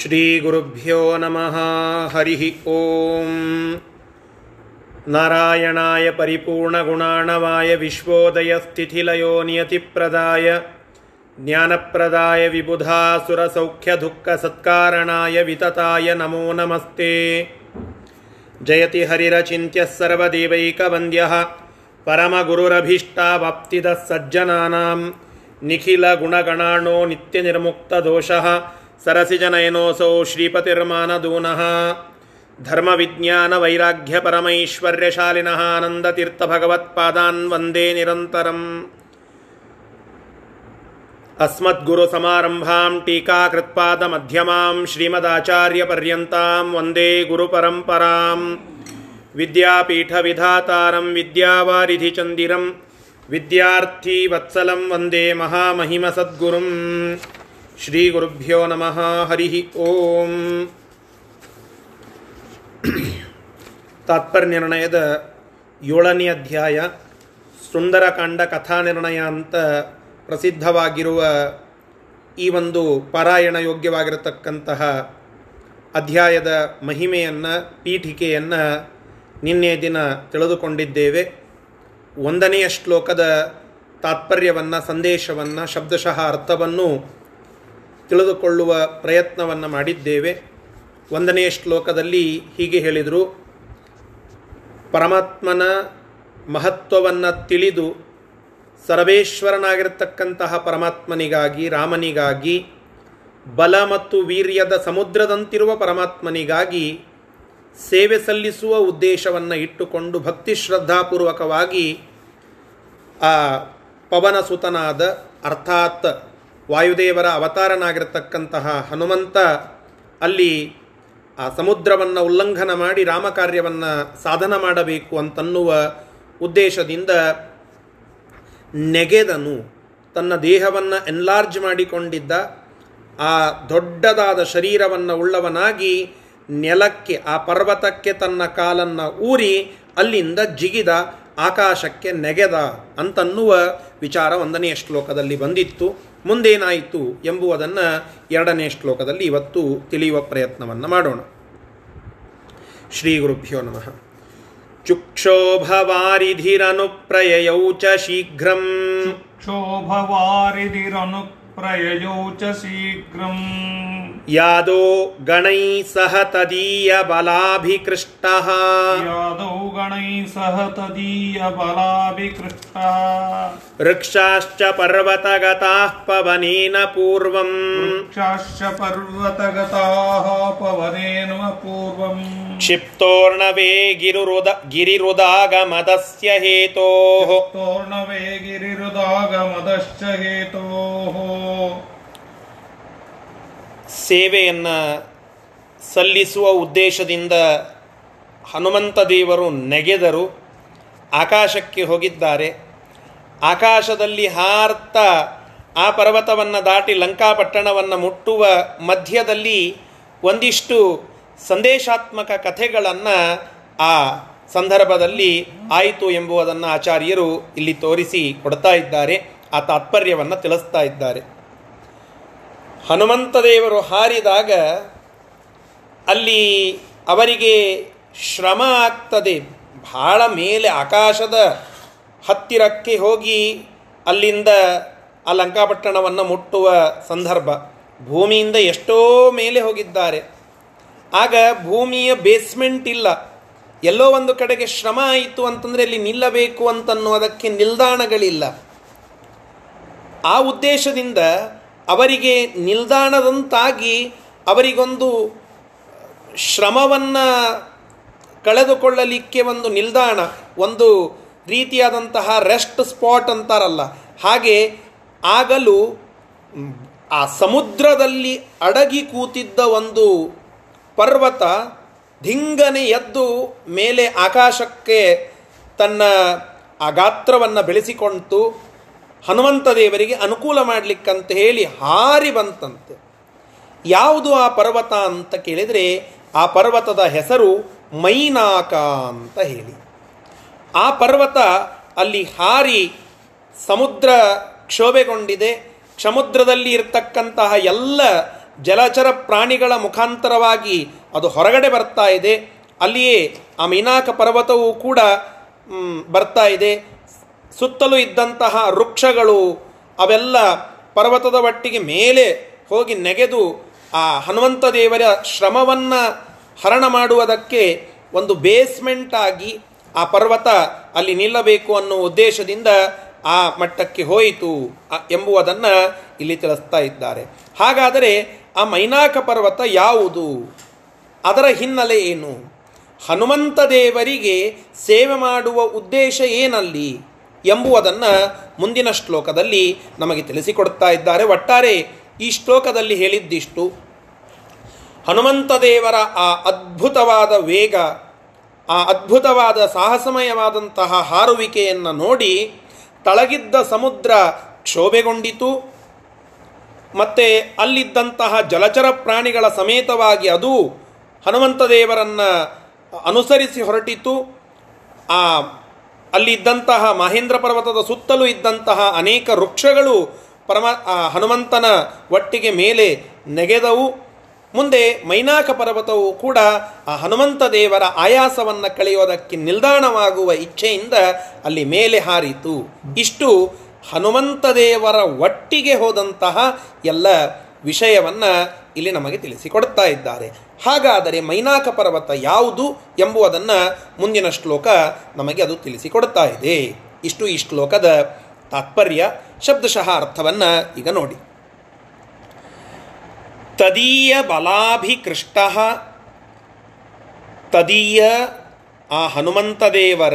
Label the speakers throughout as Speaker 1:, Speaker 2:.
Speaker 1: श्रीगुरुभ्यो नमः हरिः ॐ नारायणाय परिपूर्णगुणाणवाय विश्वोदयस्थितिलयो नियतिप्रदाय ज्ञानप्रदाय विबुधासुरसौख्यदुःखसत्कारणाय वितताय नमो नमस्ते जयति हरिरचिन्त्यः सर्वदेवैकवन्द्यः परमगुरुरभीष्टावाप्तिदः सज्जनानां निखिलगुणगणाणो नित्यनिर्मुक्तदोषः ಸರಸಿಜನಯನೋಸೌ ಶ್ರೀಪತಿರ್ಮಾನದೂನಃ ಧರ್ಮವಿಜ್ಞಾನ ವೈರಾಗ್ಯ ಪರಮೈಶ್ವರ್ಯಶಾಲಿನಃ ಆನಂದತೀರ್ಥಭಗವತ್ಪಾದಾನ್ ವಂದೇ ನಿರಂತರಂ ಅಸ್ಮದ್ಗುರುಸಮಾರಂಭಾಂ ಟೀಕಾಕೃತ್ಪಾದಮಧ್ಯಮಾಂ ಶ್ರೀಮದಾಚಾರ್ಯಪರ್ಯಂತಾಂ ವಂದೇ ಗುರುಪರಂಪರಾಂ ವಿದ್ಯಾಪೀಠವಿಧಾತಾರಂ ವಿದ್ಯಾವಾರಿಧಿಚಂದಿರಂ ವಿದ್ಯಾರ್ಥೀವತ್ಸಲಂ ವಂದೇ ಮಹಾಮಹಿಮಸದ್ಗುರುಂ ಶ್ರೀಗುರುಭ್ಯೋ ನಮಃ ಹರಿ ಓಂ ತಾತ್ಪರ್ಯ ನಿರ್ಣಯದ ಏಳನೇ ಅಧ್ಯಾಯ, ಸುಂದರಕಾಂಡ ಕಥಾ ನಿರ್ಣಯ ಅಂತ ಪ್ರಸಿದ್ಧವಾಗಿರುವ ಈ ಒಂದು ಪಾರಾಯಣ ಯೋಗ್ಯವಾಗಿರತಕ್ಕಂತಹ ಅಧ್ಯಾಯದ ಮಹಿಮೆಯನ್ನು, ಪೀಠಿಕೆಯನ್ನು ನಿನ್ನೆ ದಿನ ತಿಳಿದುಕೊಂಡಿದ್ದೇವೆ. ಒಂದನೆಯ ಶ್ಲೋಕದ ತಾತ್ಪರ್ಯವನ್ನು, ಸಂದೇಶವನ್ನು, ಶಬ್ದಶಃ ಅರ್ಥವನ್ನು ತಿಳಿದುಕೊಳ್ಳುವ ಪ್ರಯತ್ನವನ್ನು ಮಾಡಿದ್ದೇವೆ. ಒಂದನೇ ಶ್ಲೋಕದಲ್ಲಿ ಹೀಗೆ ಹೇಳಿದರು, ಪರಮಾತ್ಮನ ಮಹತ್ವವನ್ನು ತಿಳಿದು ಸರ್ವೇಶ್ವರನಾಗಿರ್ತಕ್ಕಂತಹ ಪರಮಾತ್ಮನಿಗಾಗಿ, ರಾಮನಿಗಾಗಿ, ಬಲ ಮತ್ತು ವೀರ್ಯದ ಸಮುದ್ರದಂತಿರುವ ಪರಮಾತ್ಮನಿಗಾಗಿ ಸೇವೆ ಸಲ್ಲಿಸುವ ಉದ್ದೇಶವನ್ನು ಇಟ್ಟುಕೊಂಡು ಭಕ್ತಿ ಶ್ರದ್ಧಾಪೂರ್ವಕವಾಗಿ ಆ ಪವನಸುತನಾದ, ಅರ್ಥಾತ್ ವಾಯುದೇವರ ಅವತಾರನಾಗಿರತಕ್ಕಂತಹ ಹನುಮಂತ ಅಲ್ಲಿ ಆ ಸಮುದ್ರವನ್ನು ಉಲ್ಲಂಘನ ಮಾಡಿ ರಾಮಕಾರ್ಯವನ್ನು ಸಾಧನ ಮಾಡಬೇಕು ಅಂತನ್ನುವ ಉದ್ದೇಶದಿಂದ ನೆಗೆದನು. ತನ್ನ ದೇಹವನ್ನು ಎನ್ಲಾರ್ಜ್ ಮಾಡಿಕೊಂಡಿದ್ದ ಆ ದೊಡ್ಡದಾದ ಶರೀರವನ್ನು ಉಳ್ಳವನಾಗಿ ನೆಲಕ್ಕೆ, ಆ ಪರ್ವತಕ್ಕೆ ತನ್ನ ಕಾಲನ್ನು ಊರಿ ಅಲ್ಲಿಂದ ಜಿಗಿದ, ಆಕಾಶಕ್ಕೆ ನೆಗೆದ ಅಂತನ್ನುವ ವಿಚಾರ ಒಂದನೆಯ ಶ್ಲೋಕದಲ್ಲಿ ಬಂದಿತ್ತು. ಮುಂದೇನಾಯಿತು ಎಂಬುವುದನ್ನು ಎರಡನೇ ಶ್ಲೋಕದಲ್ಲಿ ಇವತ್ತು ತಿಳಿಯುವ ಪ್ರಯತ್ನವನ್ನು ಮಾಡೋಣ. ಶ್ರೀ ಗುರುಭ್ಯೋ ನಮಃ. ಚುಕ್ಷೋಭವಾರಿಧಿರನುಪ್ರಯಯೌ ಚ ಶೀಘ್ರಂ.
Speaker 2: ಚುಕ್ಷೋಭವಾರಿಧಿರನು प्रययोच शीघ्रम्
Speaker 1: यादो गणैः सह तदीयबलाभिकृष्टः
Speaker 2: यादौ गणैः सह तदीयबलाभिकृष्टः
Speaker 1: वृक्षाश्च पर्वतगताः पवनेन पूर्वम्।
Speaker 2: वृक्षाश्च पर्वतगताः पवनेन पूर्वम्।
Speaker 1: क्षिप्तोर्णवे गिरिरुद गिरिरुदागमदस्य हेतोः।
Speaker 2: क्षिप्तोर्णवे गिरिरुदागमदश्च हेतोः।
Speaker 1: ಸೇವೆಯನ್ನು ಸಲ್ಲಿಸುವ ಉದ್ದೇಶದಿಂದ ಹನುಮಂತ ದೇವರು ನೆಗೆದರು, ಆಕಾಶಕ್ಕೆ ಹೋಗಿದ್ದಾರೆ. ಆಕಾಶದಲ್ಲಿ ಹಾರ್ತಾ ಆ ಪರ್ವತವನ್ನು ದಾಟಿ ಲಂಕಾಪಟ್ಟಣವನ್ನು ಮುಟ್ಟುವ ಮಧ್ಯದಲ್ಲಿ ಒಂದಿಷ್ಟು ಸಂದೇಶಾತ್ಮಕ ಕಥೆಗಳನ್ನು ಆ ಸಂದರ್ಭದಲ್ಲಿ ಆಯಿತು ಎಂಬುದನ್ನು ಆಚಾರ್ಯರು ಇಲ್ಲಿ ತೋರಿಸಿ ಕೊಡ್ತಾ ಇದ್ದಾರೆ. ಆ ತಾತ್ಪರ್ಯವನ್ನು ತಿಳಿಸ್ತಾ ಇದ್ದಾರೆ. ಹನುಮಂತ ದೇವರು ಹಾರಿದಾಗ ಅಲ್ಲಿ ಅವರಿಗೆ ಶ್ರಮ ಆಗ್ತದೆ. ಭಾಳ ಮೇಲೆ ಆಕಾಶದ ಹತ್ತಿರಕ್ಕೆ ಹೋಗಿ ಅಲ್ಲಿಂದ ಆ ಲಂಕಾಪಟ್ಟಣವನ್ನು ಮುಟ್ಟುವ ಸಂದರ್ಭ. ಭೂಮಿಯಿಂದ ಎಷ್ಟೋ ಮೇಲೆ ಹೋಗಿದ್ದಾರೆ. ಆಗ ಭೂಮಿಯ ಬೇಸ್ಮೆಂಟ್ ಇಲ್ಲ. ಎಲ್ಲೋ ಒಂದು ಕಡೆಗೆ ಶ್ರಮ ಆಯಿತು ಅಂತಂದರೆ ಅಲ್ಲಿ ನಿಲ್ಲಬೇಕು ಅಂತನ್ನುವುದಕ್ಕೆ ನಿಲ್ದಾಣಗಳಿಲ್ಲ. ಆ ಉದ್ದೇಶದಿಂದ ಅವರಿಗೆ ನಿಲ್ದಾಣದಂತಾಗಿ ಅವರಿಗೊಂದು ಶ್ರಮವನ್ನು ಕಳೆದುಕೊಳ್ಳಲಿಕ್ಕೆ ಒಂದು ನಿಲ್ದಾಣ, ಒಂದು ರೀತಿಯಾದಂತಹ ರೆಸ್ಟ್ ಸ್ಪಾಟ್ ಅಂತಾರಲ್ಲ. ಹಾಗೆ ಆಗಲು ಆ ಸಮುದ್ರದಲ್ಲಿ ಅಡಗಿ ಕೂತಿದ್ದ ಒಂದು ಪರ್ವತ ಧಿಂಗನೆ ಎದ್ದು ಮೇಲೆ ಆಕಾಶಕ್ಕೆ ತನ್ನ ಆ ಗಾತ್ರವನ್ನು ಬೆಳೆಸಿಕೊಂತು. ಹನುಮಂತ ದೇವರಿಗೆ ಅನುಕೂಲ ಮಾಡಲಿಕ್ಕಂತ ಹೇಳಿ ಹಾರಿ ಬಂತಂತೆ. ಯಾವುದು ಆ ಪರ್ವತ ಅಂತ ಕೇಳಿದರೆ ಆ ಪರ್ವತದ ಹೆಸರು ಮೈನಾಕ ಅಂತ ಹೇಳಿ. ಆ ಪರ್ವತ ಅಲ್ಲಿ ಹಾರಿ ಸಮುದ್ರ ಕ್ಷೋಭೆಗೊಂಡಿದೆ. ಸಮುದ್ರದಲ್ಲಿ ಇರತಕ್ಕಂತಹ ಎಲ್ಲ ಜಲಚರ ಪ್ರಾಣಿಗಳ ಮುಖಾಂತರವಾಗಿ ಅದು ಹೊರಗಡೆ ಬರ್ತಾ ಇದೆ. ಅಲ್ಲಿಯೇ ಆ ಮೈನಾಕ ಪರ್ವತವು ಕೂಡ ಬರ್ತಾ ಇದೆ. ಸುತ್ತಲೂ ಇದ್ದಂತಹ ವೃಕ್ಷಗಳು ಅವೆಲ್ಲ ಪರ್ವತದ ಒಟ್ಟಿಗೆ ಮೇಲೆ ಹೋಗಿ ನೆಗೆದು ಆ ಹನುಮಂತ ದೇವರ ಶ್ರಮವನ್ನು ಹರಣ ಮಾಡುವುದಕ್ಕೆ ಒಂದು ಬೇಸ್ಮೆಂಟ್ ಆಗಿ ಆ ಪರ್ವತ ಅಲ್ಲಿ ನಿಲ್ಲಬೇಕು ಅನ್ನೋ ಉದ್ದೇಶದಿಂದ ಆ ಮಟ್ಟಕ್ಕೆ ಹೋಯಿತು ಎಂಬುವುದನ್ನು ಇಲ್ಲಿ ತಿಳಿಸ್ತಾ ಇದ್ದಾರೆ. ಹಾಗಾದರೆ ಆ ಮೈನಾಕ ಪರ್ವತ ಯಾವುದು? ಅದರ ಹಿನ್ನೆಲೆ ಏನು? ಹನುಮಂತ ದೇವರಿಗೆ ಸೇವೆ ಮಾಡುವ ಉದ್ದೇಶ ಏನಲ್ಲಿ? ಎಂಬುವುದನ್ನು ಮುಂದಿನ ಶ್ಲೋಕದಲ್ಲಿ ನಮಗೆ ತಿಳಿಸಿಕೊಡ್ತಾ ಇದ್ದಾರೆ. ಒಟ್ಟಾರೆ ಈ ಶ್ಲೋಕದಲ್ಲಿ ಹೇಳಿದ್ದಿಷ್ಟು ಹನುಮಂತ ದೇವರ ಆ ಅದ್ಭುತವಾದ ವೇಗ, ಆ ಅದ್ಭುತವಾದ ಸಾಹಸಮಯವಾದಂತಹ ಹಾರುವಿಕೆಯನ್ನು ನೋಡಿ ತಳಗಿದ್ದ ಸಮುದ್ರ ಕ್ಷೋಭೆಗೊಂಡಿತು. ಮತ್ತು ಅಲ್ಲಿದ್ದಂತಹ ಜಲಚರ ಪ್ರಾಣಿಗಳ ಸಮೇತವಾಗಿ ಅದು ಹನುಮಂತ ದೇವರನ್ನು ಅನುಸರಿಸಿ ಹೊರಟಿತು. ಆ ಅಲ್ಲಿದ್ದಂತಹ ಮಹೇಂದ್ರ ಪರ್ವತದ ಸುತ್ತಲೂ ಇದ್ದಂತಹ ಅನೇಕ ವೃಕ್ಷಗಳು ಪರಮ ಹನುಮಂತನ ಒಟ್ಟಿಗೆ ಮೇಲೆ ನೆಗೆದವು. ಮುಂದೆ ಮೈನಾಕ ಪರ್ವತವು ಕೂಡ ಆ ಹನುಮಂತ ದೇವರ ಆಯಾಸವನ್ನು ಕಳೆಯೋದಕ್ಕೆ ನಿಲ್ದಾಣವಾಗುವ ಇಚ್ಛೆಯಿಂದ ಅಲ್ಲಿ ಮೇಲೆ ಹಾರಿತು. ಇಷ್ಟು ಹನುಮಂತ ದೇವರ ಒಟ್ಟಿಗೆ ಹೋದಂತಹ ಎಲ್ಲ ವಿಷಯವನ್ನು ಇಲ್ಲಿ ನಮಗೆ ತಿಳಿಸಿಕೊಡ್ತಾ ಇದ್ದಾರೆ. ಹಾಗಾದರೆ ಮೈನಾಕ ಪರ್ವತ ಯಾವುದು ಎಂಬುವುದನ್ನು ಮುಂದಿನ ಶ್ಲೋಕ ನಮಗೆ ಅದು ತಿಳಿಸಿಕೊಡ್ತಾ ಇದೆ. ಇಷ್ಟು ಈ ಶ್ಲೋಕದ ತಾತ್ಪರ್ಯ, ಶಬ್ದಶಃ ಅರ್ಥವನ್ನು ಈಗ ನೋಡಿ. ತದೀಯ ಬಲಾಭಿಕೃಷ್ಟ, ತದೀಯ ಆ ಹನುಮಂತದೇವರ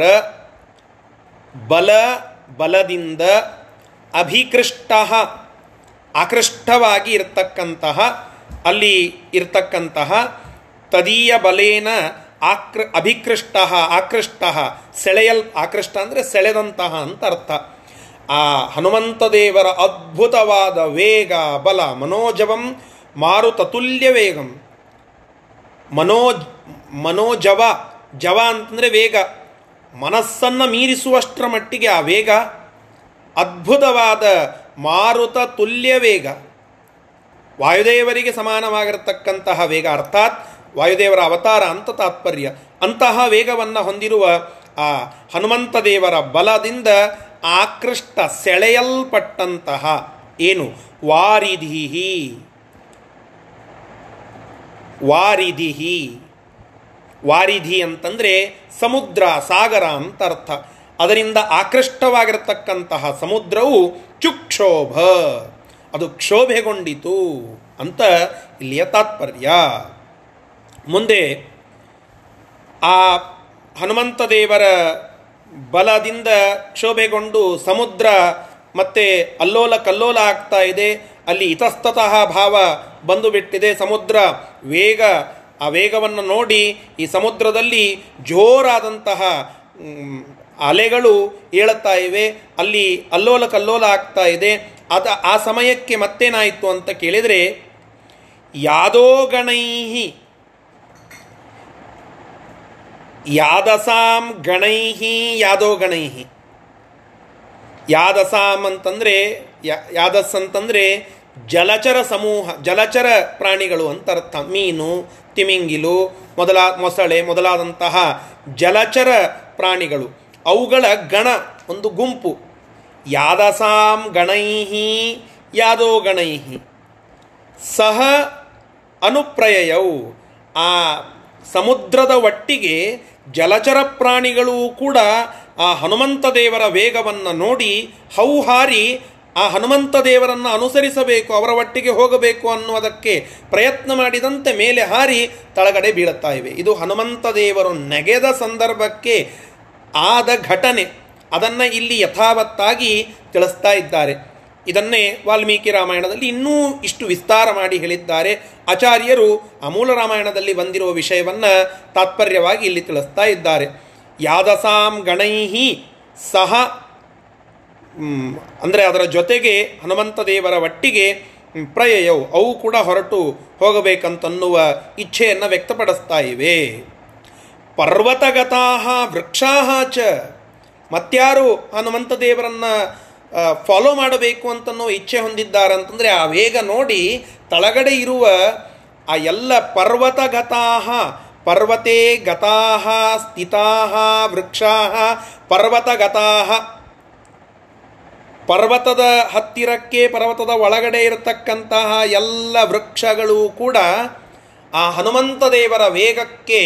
Speaker 1: ಬಲ ಬಲದಿಂದ ಅಭಿಕೃಷ್ಟ, ಆಕೃಷ್ಟವಾಗಿ ಇರತಕ್ಕಂತಹ ಅಲ್ಲಿ ಇರತಕ್ಕಂತಹ ತದೀಯ ಬಲೇನ ಆಕೃ ಅಭಿಕೃಷ್ಟ, ಆಕೃಷ್ಟ, ಸೆಳೆಯಲ್, ಆಕೃಷ್ಟ ಅಂದರೆ ಸೆಳೆದಂತಹ ಅಂತ ಅರ್ಥ. ಆ ಹನುಮಂತ ದೇವರ ಅದ್ಭುತವಾದ ವೇಗ, ಬಲ, ಮನೋಜವಂ ಮಾರುತತುಲ್ಯ ವೇಗಂ. ಮನೋಜ್ ಮನೋಜವ, ಜವ ಅಂತಂದರೆ ವೇಗ. ಮನಸ್ಸನ್ನು ಮೀರಿಸುವಷ್ಟರ ಮಟ್ಟಿಗೆ ಆ ವೇಗ. ಅದ್ಭುತವಾದ ಮಾರುತ ತುಲ್ಯ ವೇಗ. ವಾಯುದೇವರಿಗೆ ಸಮಾನವಾಗಿರತಕ್ಕಂತಹ ವೇಗ, ಅರ್ಥಾತ್ ವಾಯುದೇವರ ಅವತಾರ ಅಂತ ತಾತ್ಪರ್ಯ. ಅಂತಹ ವೇಗವನ್ನು ಹೊಂದಿರುವ ಆ ಹನುಮಂತ ದೇವರ ಬಲದಿಂದ ಆಕೃಷ್ಟ ಸೆಳೆಯಲ್ಪಟ್ಟಂತಹ ಏನು? ವಾರಿಧಿಹಿ. ವಾರಿಧಿಹಿ. ವಾರಿಧಿ ಅಂತಂದರೆ ಸಮುದ್ರ, ಸಾಗರ ಅಂತ ಅರ್ಥ. ಅದರಿಂದ ಆಕೃಷ್ಟವಾಗಿರತಕ್ಕಂತಹ ಸಮುದ್ರವು ಚುಕ್ಷೋಭ. ಅದು ಕ್ಷೋಭೆಗೊಂಡಿತು ಅಂತ ಇಲ್ಲಿಯ ತಾತ್ಪರ್ಯ. ಮುಂದೆ, ಆ ಹನುಮಂತ ದೇವರ ಬಲದಿಂದ ಕ್ಷೋಭೆಗೊಂಡು ಸಮುದ್ರ ಮತ್ತೆ ಅಲ್ಲೋಲ ಕಲ್ಲೋಲ ಆಗ್ತಾ ಇದೆ. ಅಲ್ಲಿ ಇತಸ್ತತಃ ಭಾವ ಬಂದು ಬಿಟ್ಟಿದೆ ಸಮುದ್ರ ವೇಗ, ಆ ವೇಗವನ್ನು ನೋಡಿ ಈ ಸಮುದ್ರದಲ್ಲಿ ಜೋರಾದಂತಹ ಅಲೆಗಳು ಏಳುತ್ತಾ ಇವೆ. ಅಲ್ಲಿ ಅಲ್ಲೋಲ ಕಲ್ಲೋಲ ಆಗ್ತಾ ಇದೆ. ಅದ ಆ ಸಮಯಕ್ಕೆ ಮತ್ತೇನಾಯಿತು ಅಂತ ಕೇಳಿದರೆ, ಯಾದೋಗಣೈಹಿ, ಯಾದಸಾಂ ಗಣೈಹಿ ಯಾದೋಗಣೈಹಿ. ಯಾದಸಾಂ ಅಂತಂದರೆ ಯಾದಸ್ ಅಂತಂದರೆ ಜಲಚರ ಸಮೂಹ, ಜಲಚರ ಪ್ರಾಣಿಗಳು ಅಂತ ಅರ್ಥ. ಮೀನು, ತಿಮಿಂಗಿಲು, ಮೊದಲ, ಮೊಸಳೆ, ಮೊದಲಾದಂತಹ ಜಲಚರ ಪ್ರಾಣಿಗಳು. ಅವುಗಳ ಗಣ, ಒಂದು ಗುಂಪು. ಯಾದಸಾಂ ಗಣೈಹಿ, ಯಾದೋ ಗಣೈಹಿ. ಸಹ ಅನುಪ್ರಯೌ ಆ ಸಮುದ್ರದ ಒಟ್ಟಿಗೆ ಜಲಚರ ಪ್ರಾಣಿಗಳು ಕೂಡ ಆ ಹನುಮಂತ ದೇವರ ವೇಗವನ್ನು ನೋಡಿ ಹೌಹಾರಿ ಆ ಹನುಮಂತ ದೇವರನ್ನು ಅನುಸರಿಸಬೇಕು, ಅವರ ಒಟ್ಟಿಗೆ ಹೋಗಬೇಕು ಅನ್ನುವುದಕ್ಕೆ ಪ್ರಯತ್ನ ಮಾಡಿದಂತೆ ಮೇಲೆ ಹಾರಿ ತಳಗಡೆ ಬೀಳುತ್ತಾ ಇವೆ. ಇದು ಹನುಮಂತ ದೇವರು ನೆಗೆದ ಸಂದರ್ಭಕ್ಕೆ ಆದ ಘಟನೆ. ಅದನ್ನು ಇಲ್ಲಿ ಯಥಾವತ್ತಾಗಿ ತಿಳಿಸ್ತಾ ಇದ್ದಾರೆ. ಇದನ್ನೇ ವಾಲ್ಮೀಕಿ ರಾಮಾಯಣದಲ್ಲಿ ಇನ್ನೂ ಇಷ್ಟು ವಿಸ್ತಾರ ಮಾಡಿ ಹೇಳಿದ್ದಾರೆ. ಆಚಾರ್ಯರು ಅಮೂಲ ರಾಮಾಯಣದಲ್ಲಿ ಬಂದಿರುವ ವಿಷಯವನ್ನು ತಾತ್ಪರ್ಯವಾಗಿ ಇಲ್ಲಿ ತಿಳಿಸ್ತಾ ಇದ್ದಾರೆ. ಯಾದಸಾಂ ಗಣೈಹಿ ಸಹ ಅಂದರೆ ಅದರ ಜೊತೆಗೆ ಹನುಮಂತ ದೇವರ ಒಟ್ಟಿಗೆ ಪ್ರಯಯವು ಅವು ಕೂಡ ಹೊರಟು ಹೋಗಬೇಕಂತನ್ನುವ ಇಚ್ಛೆಯನ್ನು ವ್ಯಕ್ತಪಡಿಸ್ತಾ ಇವೆ. ಪರ್ವತಗತಾ ವೃಕ್ಷಾ ಚ ಮತ್ಯಾರು ಹನುಮಂತ ದೇವರನ್ನು ಫಾಲೋ ಮಾಡಬೇಕು ಅಂತನೋ ಇಚ್ಛೆ ಹೊಂದಿದ್ದಾರೆ ಅಂತಂದರೆ ಆ ವೇಗ ನೋಡಿ ತಳಗಡೆ ಇರುವ ಆ ಎಲ್ಲ ಪರ್ವತಗತಾಹ, ಪರ್ವತೆ ಗತಾಹ, ಸ್ಥಿತಾಹ, ವೃಕ್ಷಾಹ, ಪರ್ವತಗತಾಹ. ಪರ್ವತದ ಹತ್ತಿರಕ್ಕೆ, ಪರ್ವತದ ಒಳಗಡೆ ಇರತಕ್ಕಂತಹ ಎಲ್ಲ ವೃಕ್ಷಗಳು ಕೂಡ ಆ ಹನುಮಂತ ದೇವರ ವೇಗಕ್ಕೆ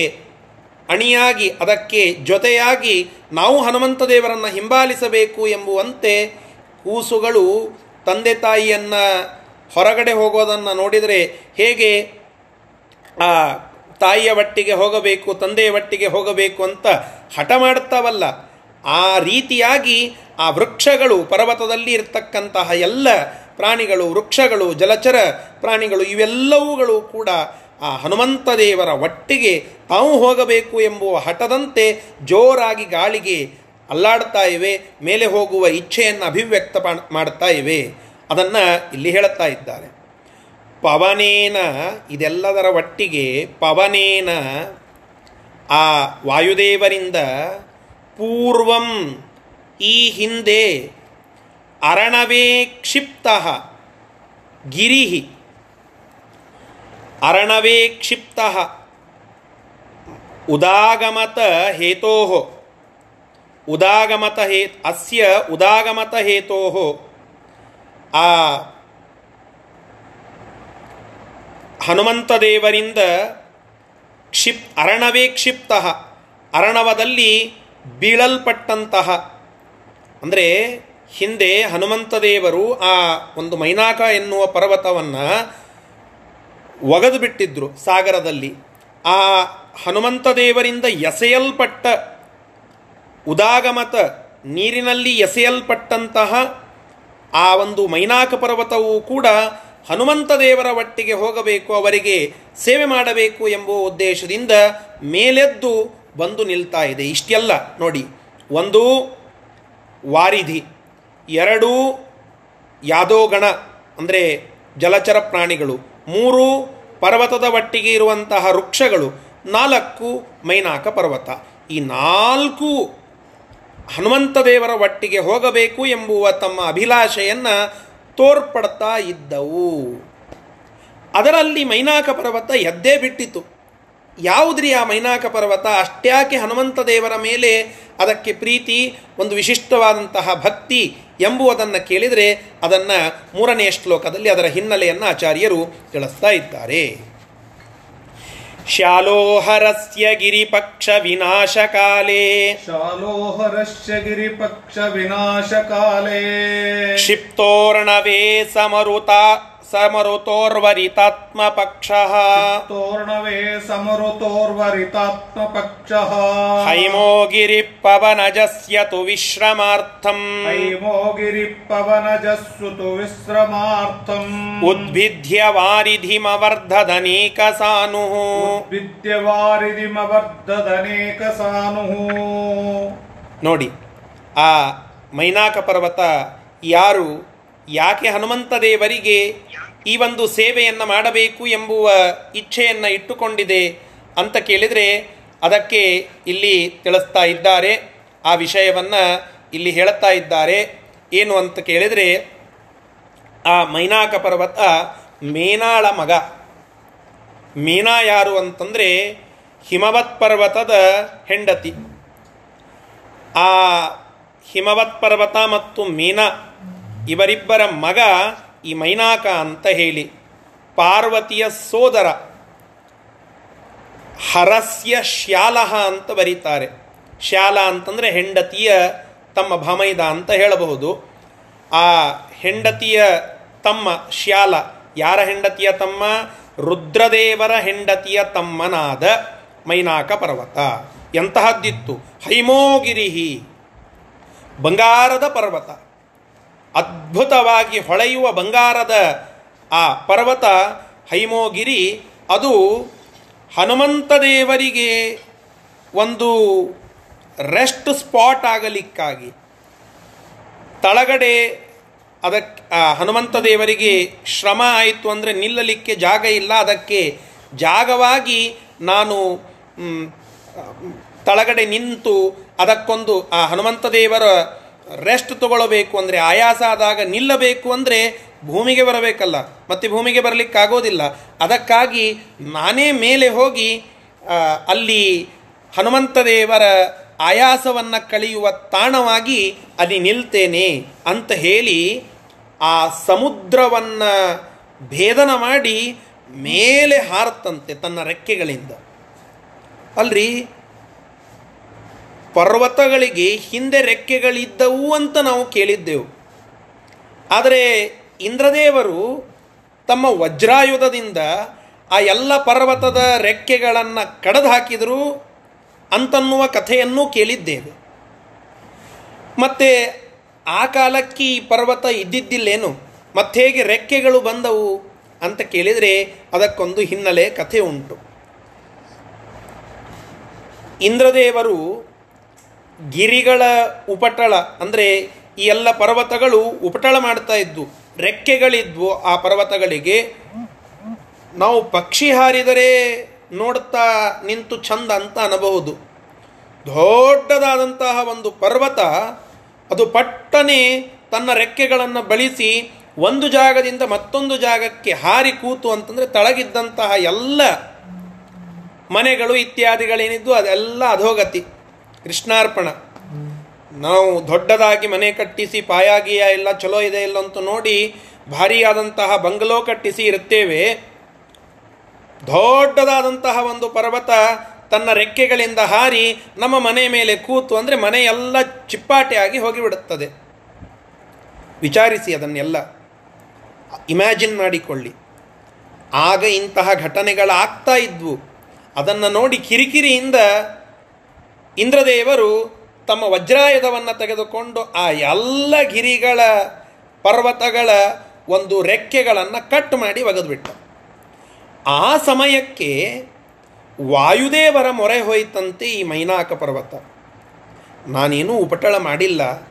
Speaker 1: ಅಣಿಯಾಗಿ, ಅದಕ್ಕೆ ಜೊತೆಯಾಗಿ ನಾವು ಹನುಮಂತ ದೇವರನ್ನು ಹಿಂಬಾಲಿಸಬೇಕು ಎಂಬುವಂತೆ ಕೂಸುಗಳು ತಂದೆ ತಾಯಿಯನ್ನು ಹೊರಗಡೆ ಹೋಗೋದನ್ನು ನೋಡಿದರೆ ಹೇಗೆ ಆ ತಾಯಿಯ ಒಟ್ಟಿಗೆ ಹೋಗಬೇಕು, ತಂದೆಯ ಒಟ್ಟಿಗೆ ಹೋಗಬೇಕು ಅಂತ ಹಠ ಮಾಡ್ತಾವಲ್ಲ. ಆ ರೀತಿಯಾಗಿ ಆ ವೃಕ್ಷಗಳು, ಪರ್ವತದಲ್ಲಿ ಇರತಕ್ಕಂತಹ ಎಲ್ಲ ಪ್ರಾಣಿಗಳು, ವೃಕ್ಷಗಳು, ಜಲಚರ ಪ್ರಾಣಿಗಳು, ಇವೆಲ್ಲವುಗಳು ಕೂಡ ಆ ಹನುಮಂತ ದೇವರ ಒಟ್ಟಿಗೆ ತಾವು ಹೋಗಬೇಕು ಎಂಬುವ ಹಠದಂತೆ ಜೋರಾಗಿ ಗಾಳಿಗೆ ಅಲ್ಲಾಡ್ತಾ ಇವೆ, ಮೇಲೆ ಹೋಗುವ ಇಚ್ಛೆಯನ್ನು ಅಭಿವ್ಯಕ್ತ ಮಾಡ್ತಾ ಇವೆ. ಅದನ್ನು ಇಲ್ಲಿ ಹೇಳುತ್ತಾ ಇದ್ದಾರೆ. ಪವನೇನ ಇದೆಲ್ಲದರ ಒಟ್ಟಿಗೆ ಪವನೇನ ಆ ವಾಯುದೇವರಿಂದ ಪೂರ್ವಂ ಈ ಹಿಂದೆ ಅರಣವೇ ಕ್ಷಿಪ್ತ ಗಿರಿಹಿ. ಅರಣವೇ ಕ್ಷಿಪ್ತ ಉದಾಗಮತ ಹೇತೋ ಉದಾಗಮತ ಹೇ, ಅಸ್ಯ ಉದಾಗಮತ ಹೇತೋ ಆ ಹನುಮಂತ ದೇವರಿಂದ ಕ್ಷಿಪ್ ಅರಣವೇ ಕ್ಷಿಪ್ತ ಅರಣವದಲ್ಲಿ ಬೀಳಲ್ಪಟ್ಟಂತಹ. ಅಂದರೆ ಹಿಂದೆ ಹನುಮಂತ ದೇವರು ಆ ಒಂದು ಮೈನಾಕ ಎನ್ನುವ ಪರ್ವತವನ್ನು ಒಗೆದು ಬಿಟ್ಟಿದ್ದರು ಸಾಗರದಲ್ಲಿ. ಆ ಹನುಮಂತ ದೇವರಿಂದ ಎಸೆಯಲ್ಪಟ್ಟ ಉದಾಗಮತ ನೀರಿನಲ್ಲಿ ಎಸೆಯಲ್ಪಟ್ಟಂತಹ ಆ ಒಂದು ಮೈನಾಕ ಪರ್ವತವು ಕೂಡ ಹನುಮಂತ ದೇವರ ಒಟ್ಟಿಗೆ ಹೋಗಬೇಕು, ಅವರಿಗೆ ಸೇವೆ ಮಾಡಬೇಕು ಎಂಬ ಉದ್ದೇಶದಿಂದ ಮೇಲೆದ್ದು ಬಂದು ನಿಲ್ತಾ ಇದೆ. ಇಷ್ಟೆಲ್ಲ ನೋಡಿ. ಒಂದು ವಾರಿಧಿ, ಎರಡು ಯಾದೋಗಣ, ಅಂದರೆ ಜಲಚರ ಪ್ರಾಣಿಗಳು ಮೂರು ಪರ್ವತದ ಒಟ್ಟಿಗೆ ಇರುವಂತಹ ವೃಕ್ಷಗಳು, ನಾಲ್ಕು ಮೈನಾಕ ಪರ್ವತ. ಈ ನಾಲ್ಕು ಹನುಮಂತ ದೇವರ ಒಟ್ಟಿಗೆ ಹೋಗಬೇಕು ಎಂಬುವ ತಮ್ಮ ಅಭಿಲಾಷೆಯನ್ನು ತೋರ್ಪಡ್ತಾ ಇದ್ದವು. ಅದರಲ್ಲಿ ಮೈನಾಕ ಪರ್ವತ ಎದ್ದೇ ಬಿಟ್ಟಿತು. ಯಾವುದ್ರಿ ಆ ಮೈನಾಕ ಪರ್ವತ? ಅಷ್ಟ್ಯಾಕೆ ಹನುಮಂತ ದೇವರ ಮೇಲೆ ಅದಕ್ಕೆ ಪ್ರೀತಿ ಒಂದು ವಿಶಿಷ್ಟವಾದಂತಹ ಭಕ್ತಿ ಎಂಬುವುದನ್ನು ಕೇಳಿದರೆ ಅದನ್ನು ಮೂರನೆಯ ಶ್ಲೋಕದಲ್ಲಿ ಅದರ ಹಿನ್ನೆಲೆಯನ್ನು ಆಚಾರ್ಯರು ತಿಳಿಸ್ತಾ ಇದ್ದಾರೆ. ಶಾಲೋಹರಸ್ಯ ಗಿರಿಪಕ್ಷ ವಿನಾಶಕಾಲೇ.
Speaker 2: ಶಾಲೋಹರಸ್ಯ ಗಿರಿಪಕ್ಷ ವಿನಾಶಕಾಲೇ.
Speaker 1: ಕ್ಷಿಪ್ತೋರ್ಣವೇ ಸಮರುತ. समरुतोर्वरितात्मपक्षः
Speaker 2: तोर्णवे समरुतोर्वरितात्मपक्षः
Speaker 1: हैमो गिरिः पवनजस्य तु विश्रमार्थम्
Speaker 2: हैमो गिरिः पवनजस्सु तु विश्रमार्थम्
Speaker 1: उद्भिद्य वारिधिमवर्धदनेकसानुः
Speaker 2: विद्यवारिधिमवर्धदनेकसानुः
Speaker 1: ನೋಡಿ ಆ ಮೈನಾಕ ಪರ್ವತ ಯಾರು ಯಾಕೆ ಹನುಮಂತ ದೇವರಿಗೆ ಈ ಒಂದು ಸೇವೆಯನ್ನು ಮಾಡಬೇಕು ಎಂಬುವ ಇಚ್ಛೆಯನ್ನು ಇಟ್ಟುಕೊಂಡಿದೆ ಅಂತ ಕೇಳಿದರೆ ಅದಕ್ಕೆ ಇಲ್ಲಿ ತಿಳಿಸ್ತಾ ಇದ್ದಾರೆ. ಆ ವಿಷಯವನ್ನು ಇಲ್ಲಿ ಹೇಳುತ್ತಾ ಇದ್ದಾರೆ. ಏನು ಅಂತ ಕೇಳಿದರೆ, ಆ ಮೈನಾಕ ಪರ್ವತ ಮೇನಾಳ ಮಗ. ಮೀನಾ ಯಾರು ಅಂತಂದರೆ ಹಿಮವತ್ ಪರ್ವತದ ಹೆಂಡತಿ. ಆ ಹಿಮವತ್ ಪರ್ವತ ಮತ್ತು ಮೀನಾ ಇವರಿಬ್ಬರ ಮಗ ಈ ಮೈನಾಕ ಅಂತ ಹೇಳಿ ಪಾರ್ವತಿಯ ಸೋದರ ಹರಸ್ಯ ಶ್ಯಾಲಹ ಅಂತ ಬರೀತಾರೆ. ಶ್ಯಾಲ ಅಂತಂದರೆ ಹೆಂಡತಿಯ ತಮ್ಮ ಭಾಮೈದ ಅಂತ ಹೇಳಬಹುದು. ಆ ಹೆಂಡತಿಯ ತಮ್ಮ ಶ್ಯಾಲ ಯಾರ ಹೆಂಡತಿಯ ತಮ್ಮ? ರುದ್ರದೇವರ ಹೆಂಡತಿಯ ತಮ್ಮನಾದ ಮೈನಾಕ ಪರ್ವತ. ಎಂತಹದ್ದಿತ್ತು? ಹೈಮೋಗಿರಿಹಿ ಬಂಗಾರದ ಪರ್ವತ. ಅದ್ಭುತವಾಗಿ ಹೊಳೆಯುವ ಬಂಗಾರದ ಆ ಪರ್ವತ ಹೈಮೋಗಿರಿ, ಅದು ಹನುಮಂತ ದೇವರಿಗೆ ಒಂದು ರೆಸ್ಟ್ ಸ್ಪಾಟ್ ಆಗಲಿಕ್ಕಾಗಿ. ತಳಗಡೆ ಅದಕ್ಕೆ ಹನುಮಂತ ದೇವರಿಗೆ ಶ್ರಮ ಆಯಿತು ಅಂದರೆ ನಿಲ್ಲಲಿಕ್ಕೆ ಜಾಗ ಇಲ್ಲ. ಅದಕ್ಕೆ ಜಾಗವಾಗಿ ನಾನು ತಳಗಡೆ ನಿಂತು ಅದಕ್ಕೊಂದು, ಆ, ಹನುಮಂತ ದೇವರ ರೆಸ್ಟ್ ತಗೊಳ್ಳಬೇಕು ಅಂದರೆ ಆಯಾಸ ಆದಾಗ ನಿಲ್ಲಬೇಕು ಅಂದರೆ ಭೂಮಿಗೆ ಬರಬೇಕಲ್ಲ. ಮತ್ತೆ ಭೂಮಿಗೆ ಬರಲಿಕ್ಕಾಗೋದಿಲ್ಲ. ಅದಕ್ಕಾಗಿ ನಾನೇ ಮೇಲೆ ಹೋಗಿ ಅಲ್ಲಿ ಹನುಮಂತ ದೇವರ ಆಯಾಸವನ್ನು ಕಳೆಯುವ ತಾಣವಾಗಿ ಅಲ್ಲಿ ನಿಲ್ತೇನೆ ಅಂತ ಹೇಳಿ ಆ ಸಮುದ್ರವನ್ನು ಭೇದನ ಮಾಡಿ ಮೇಲೆ ಹಾರತ್ತಂತೆ ತನ್ನ ರೆಕ್ಕೆಗಳಿಂದ. ಅಲ್ರಿ? ಪರ್ವತಗಳಿಗೆ ಹಿಂದೆ ರೆಕ್ಕೆಗಳಿದ್ದವು ಅಂತ ನಾವು ಕೇಳಿದ್ದೆವು. ಆದರೆ ಇಂದ್ರದೇವರು ತಮ್ಮ ವಜ್ರಾಯುಧದಿಂದ ಆ ಎಲ್ಲ ಪರ್ವತದ ರೆಕ್ಕೆಗಳನ್ನು ಕಡದು ಹಾಕಿದರು ಅಂತನ್ನುವ ಕಥೆಯನ್ನು ಕೇಳಿದ್ದೇವೆ. ಮತ್ತೆ ಆ ಕಾಲಕ್ಕೆ ಈ ಪರ್ವತ ಇದ್ದಿದ್ದಿಲ್ಲೇನು? ಮತ್ತೆ ಹೇಗೆ ರೆಕ್ಕೆಗಳು ಬಂದವು ಅಂತ ಕೇಳಿದರೆ ಅದಕ್ಕೊಂದು ಹಿನ್ನೆಲೆ ಕಥೆ ಉಂಟು. ಇಂದ್ರದೇವರು ಗಿರಿಗಳ ಉಪಟಳ ಅಂದರೆ ಈ ಎಲ್ಲ ಪರ್ವತಗಳು ಉಪಟಳ ಮಾಡ್ತಾ ಇದ್ವು ರೆಕ್ಕೆಗಳಿದ್ವು ಆ ಪರ್ವತಗಳಿಗೆ. ನಾವು ಪಕ್ಷಿ ಹಾರಿದರೆ ನೋಡ್ತಾ ನಿಂತು ಚಂದ ಅಂತ ಅನ್ನಬಹುದು ದೊಡ್ಡದಾದಂತಹ ಒಂದು ಪರ್ವತ, ಅದು ಪಟ್ಟನೆ ತನ್ನ ರೆಕ್ಕೆಗಳನ್ನು ಬಳಸಿ ಒಂದು ಜಾಗದಿಂದ ಮತ್ತೊಂದು ಜಾಗಕ್ಕೆ ಹಾರಿ ಕೂತು ಅಂತಂದರೆ ತಳಗಿದ್ದಂತಹ ಎಲ್ಲ ಮನೆಗಳು ಇತ್ಯಾದಿಗಳೇನಿದ್ದು ಅದೆಲ್ಲ ಅಧೋಗತಿ. ಕೃಷ್ಣಾರ್ಪಣ. ನಾವು ದೊಡ್ಡದಾಗಿ ಮನೆ ಕಟ್ಟಿಸಿ ಪಾಯಾಗಿಯ ಎಲ್ಲ ಚಲೋ ಇದೆ ಇಲ್ಲ ಅಂತ ನೋಡಿ ಭಾರಿಯಾದಂತಹ ಬಂಗಲೋ ಕಟ್ಟಿಸಿ ಇರುತ್ತೇವೆ. ದೊಡ್ಡದಾದಂತಹ ಒಂದು ಪರ್ವತ ತನ್ನ ರೆಕ್ಕೆಗಳಿಂದ ಹಾರಿ ನಮ್ಮ ಮನೆ ಮೇಲೆ ಕೂತು ಅಂದರೆ ಮನೆಯೆಲ್ಲ ಚಿಪ್ಪಾಟೆಯಾಗಿ ಹೋಗಿಬಿಡುತ್ತದೆ. ವಿಚಾರಿಸಿ ಅದನ್ನೆಲ್ಲ. ಇಮ್ಯಾಜಿನ್ ಮಾಡಿಕೊಳ್ಳಿ. ಆಗ ಇಂತಹ ಘಟನೆಗಳಾಗ್ತಾ ಇದ್ವು. ಅದನ್ನು ನೋಡಿ ಕಿರಿಕಿರಿಯಿಂದ ಇಂದ್ರದೇವರು ತಮ್ಮ ವಜ್ರಾಯುಧವನ್ನು ತೆಗೆದುಕೊಂಡು ಆ ಎಲ್ಲ ಗಿರಿಗಳ ಪರ್ವತಗಳ ಒಂದು ರೆಕ್ಕೆಗಳನ್ನು ಕಟ್ ಮಾಡಿ ಒಗೆದುಬಿಟ್ಟ. ಆ ಸಮಯಕ್ಕೆ ವಾಯುದೇವರ ಮೊರೆ ಹೋಯಿತಂತೆ ಈ ಮೈನಾಕ ಪರ್ವತ. ನಾನೇನೂ ಉಪಟಳ ಮಾಡಿಲ್ಲ.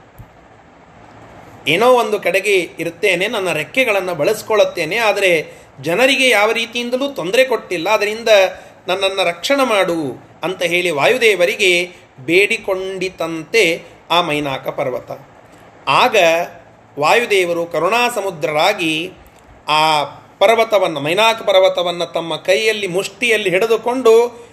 Speaker 1: ಏನೋ ಒಂದು ಕಡೆಗೆ ಇರುತ್ತೇನೆ, ನನ್ನ ರೆಕ್ಕೆಗಳನ್ನು ಬಳಸ್ಕೊಳ್ಳುತ್ತೇನೆ ಆದರೆ ಜನರಿಗೆ ಯಾವ ರೀತಿಯಿಂದಲೂ ತೊಂದರೆ ಕೊಟ್ಟಿಲ್ಲ. ಅದರಿಂದ ನನ್ನನ್ನು ರಕ್ಷಣೆ ಮಾಡು ಅಂತ ಹೇಳಿ ವಾಯುದೇವರಿಗೆ ಬೇಡಿಕೊಂಡಿತಂತೆ ಆ ಮೈನಾಕ ಪರ್ವತ. ಆಗ ವಾಯುದೇವರು ಕರುಣಾಸಮುದ್ರರಾಗಿ ಆ ಪರ್ವತವನ್ನು, ಮೈನಾಕ ಪರ್ವತವನ್ನು ತಮ್ಮ ಕೈಯಲ್ಲಿ ಮುಷ್ಟಿಯಲ್ಲಿ ಹಿಡಿದುಕೊಂಡು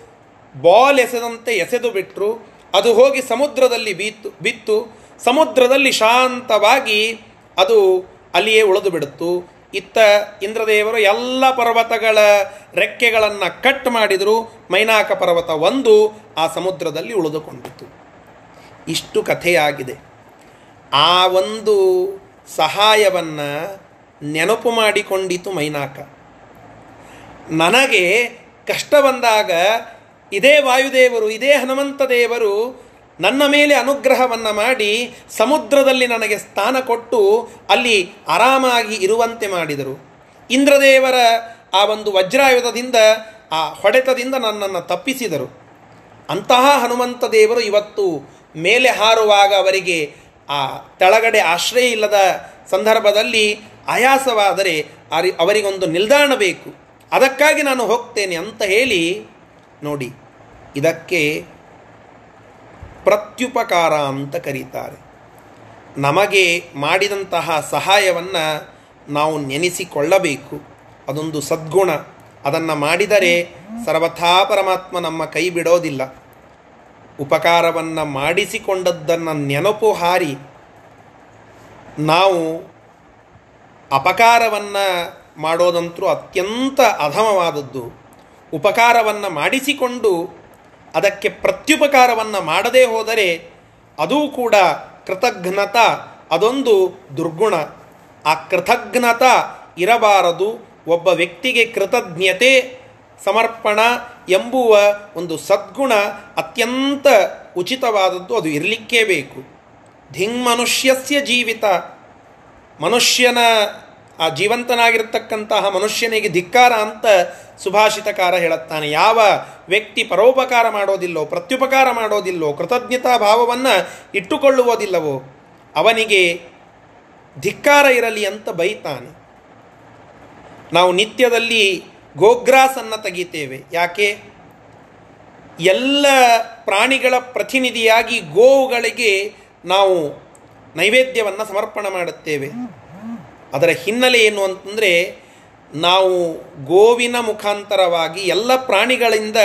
Speaker 1: ಬಾಲ್ ಎಸೆದಂತೆ ಎಸೆದು ಬಿಟ್ಟರು ಅದು ಹೋಗಿ ಸಮುದ್ರದಲ್ಲಿ ಬೀತು, ಬಿತ್ತು. ಸಮುದ್ರದಲ್ಲಿ ಶಾಂತವಾಗಿ ಅದು ಅಲ್ಲಿಯೇ ಉಳಿದು ಬಿಡುತ್ತು ಇತ್ತ ಇಂದ್ರದೇವರು ಎಲ್ಲ ಪರ್ವತಗಳ ರೆಕ್ಕೆಗಳನ್ನು ಕಟ್ ಮಾಡಿದರೂ. ಮೈನಾಕ ಪರ್ವತ ಒಂದು ಆ ಸಮುದ್ರದಲ್ಲಿ ಉಳಿದುಕೊಂಡಿತು ಇಷ್ಟು ಕಥೆಯಾಗಿದೆ. ಆ ಒಂದು ಸಹಾಯವನ್ನು ನೆನಪು ಮಾಡಿಕೊಂಡಿತು ಮೈನಾಕ. ನನಗೆ ಕಷ್ಟ ಬಂದಾಗ ಇದೇ ವಾಯುದೇವರು, ಇದೇ ಹನುಮಂತ ದೇವರು ನನ್ನ ಮೇಲೆ ಅನುಗ್ರಹವನ್ನು ಮಾಡಿ ಸಮುದ್ರದಲ್ಲಿ ನನಗೆ ಸ್ಥಾನ ಕೊಟ್ಟು ಅಲ್ಲಿ ಆರಾಮಾಗಿ ಇರುವಂತೆ ಮಾಡಿದರು. ಇಂದ್ರದೇವರ ಆ ಒಂದು ವಜ್ರಾಯುಧದಿಂದ, ಆ ಹೊಡೆತದಿಂದ ನನ್ನನ್ನು ತಪ್ಪಿಸಿದರು. ಅಂತಹ ಹನುಮಂತ ದೇವರು ಇವತ್ತು ಮೇಲೆ ಹಾರುವಾಗ ಅವರಿಗೆ ಆ ತೆಳಗಡೆ ಆಶ್ರಯ ಇಲ್ಲದ ಸಂದರ್ಭದಲ್ಲಿ ಆಯಾಸವಾದರೆ ಅರಿ- ಅವರಿಗೊಂದು ನಿಲ್ದಾಣ ಬೇಕು. ಅದಕ್ಕಾಗಿ ನಾನು ಹೋಗ್ತೇನೆ ಅಂತ ಹೇಳಿ ನೋಡಿ, ಇದಕ್ಕೆ ಪ್ರತ್ಯುಪಕಾರ ಅಂತ ಕರೀತಾರೆ. ನಮಗೆ ಮಾಡಿದಂತಹ ಸಹಾಯವನ್ನು ನಾವು ನೆನೆಸಿಕೊಳ್ಳಬೇಕು. ಅದೊಂದು ಸದ್ಗುಣ. ಅದನ್ನು ಮಾಡಿದರೆ ಸರ್ವಥಾ ಪರಮಾತ್ಮ ನಮ್ಮ ಕೈ ಬಿಡೋದಿಲ್ಲ. ಉಪಕಾರವನ್ನು ಮಾಡಿಸಿಕೊಂಡದ್ದನ್ನು ನೆನಪು ಹಾರಿ ನಾವು ಅಪಕಾರವನ್ನು ಮಾಡೋದಂತರೂ ಅತ್ಯಂತ ಅಧಮವಾದದ್ದು. ಉಪಕಾರವನ್ನು ಮಾಡಿಸಿಕೊಂಡು ಅದಕ್ಕೆ ಪ್ರತ್ಯುಪಕಾರವನ್ನು ಮಾಡದೇ ಹೋದರೆ ಅದೂ ಕೂಡ ಕೃತಜ್ಞತ, ಅದೊಂದು ದುರ್ಗುಣ. ಆ ಕೃತಜ್ಞತ ಇರಬಾರದು. ಒಬ್ಬ ವ್ಯಕ್ತಿಗೆ ಕೃತಜ್ಞತೆ, ಸಮರ್ಪಣ ಎಂಬುವ ಒಂದು ಸದ್ಗುಣ ಅತ್ಯಂತ ಉಚಿತವಾದದ್ದು. ಅದು ಇರಲಿಕ್ಕೇ ಬೇಕು. ಧಿಂಗ್ ಮನುಷ್ಯಸ್ಯ ಜೀವಿತ. ಮನುಷ್ಯನ ಆ ಜೀವಂತನಾಗಿರ್ತಕ್ಕಂತಹ ಮನುಷ್ಯನಿಗೆ ಧಿಕ್ಕಾರ ಅಂತ ಸುಭಾಷಿತಕಾರ ಹೇಳುತ್ತಾನೆ. ಯಾವ ವ್ಯಕ್ತಿ ಪರೋಪಕಾರ ಮಾಡೋದಿಲ್ಲೋ, ಪ್ರತ್ಯುಪಕಾರ ಮಾಡೋದಿಲ್ಲೋ, ಕೃತಜ್ಞತಾ ಭಾವವನ್ನು ಇಟ್ಟುಕೊಳ್ಳುವುದಿಲ್ಲವೋ, ಅವನಿಗೆ ಧಿಕ್ಕಾರ ಇರಲಿ ಅಂತ ಬೈತಾನೆ. ನಾವು ನಿತ್ಯದಲ್ಲಿ ಗೋಗ್ರಾಸನ್ನು ತೆಗಿತೇವೆ. ಯಾಕೆ? ಎಲ್ಲ ಪ್ರಾಣಿಗಳ ಪ್ರತಿನಿಧಿಯಾಗಿ ಗೋವುಗಳಿಗೆ ನಾವು ನೈವೇದ್ಯವನ್ನು ಸಮರ್ಪಣೆ ಮಾಡುತ್ತೇವೆ. ಅದರ ಹಿನ್ನೆಲೆ ಏನು ಅಂತಂದರೆ, ನಾವು ಗೋವಿನ ಮುಖಾಂತರವಾಗಿ ಎಲ್ಲ ಪ್ರಾಣಿಗಳಿಂದ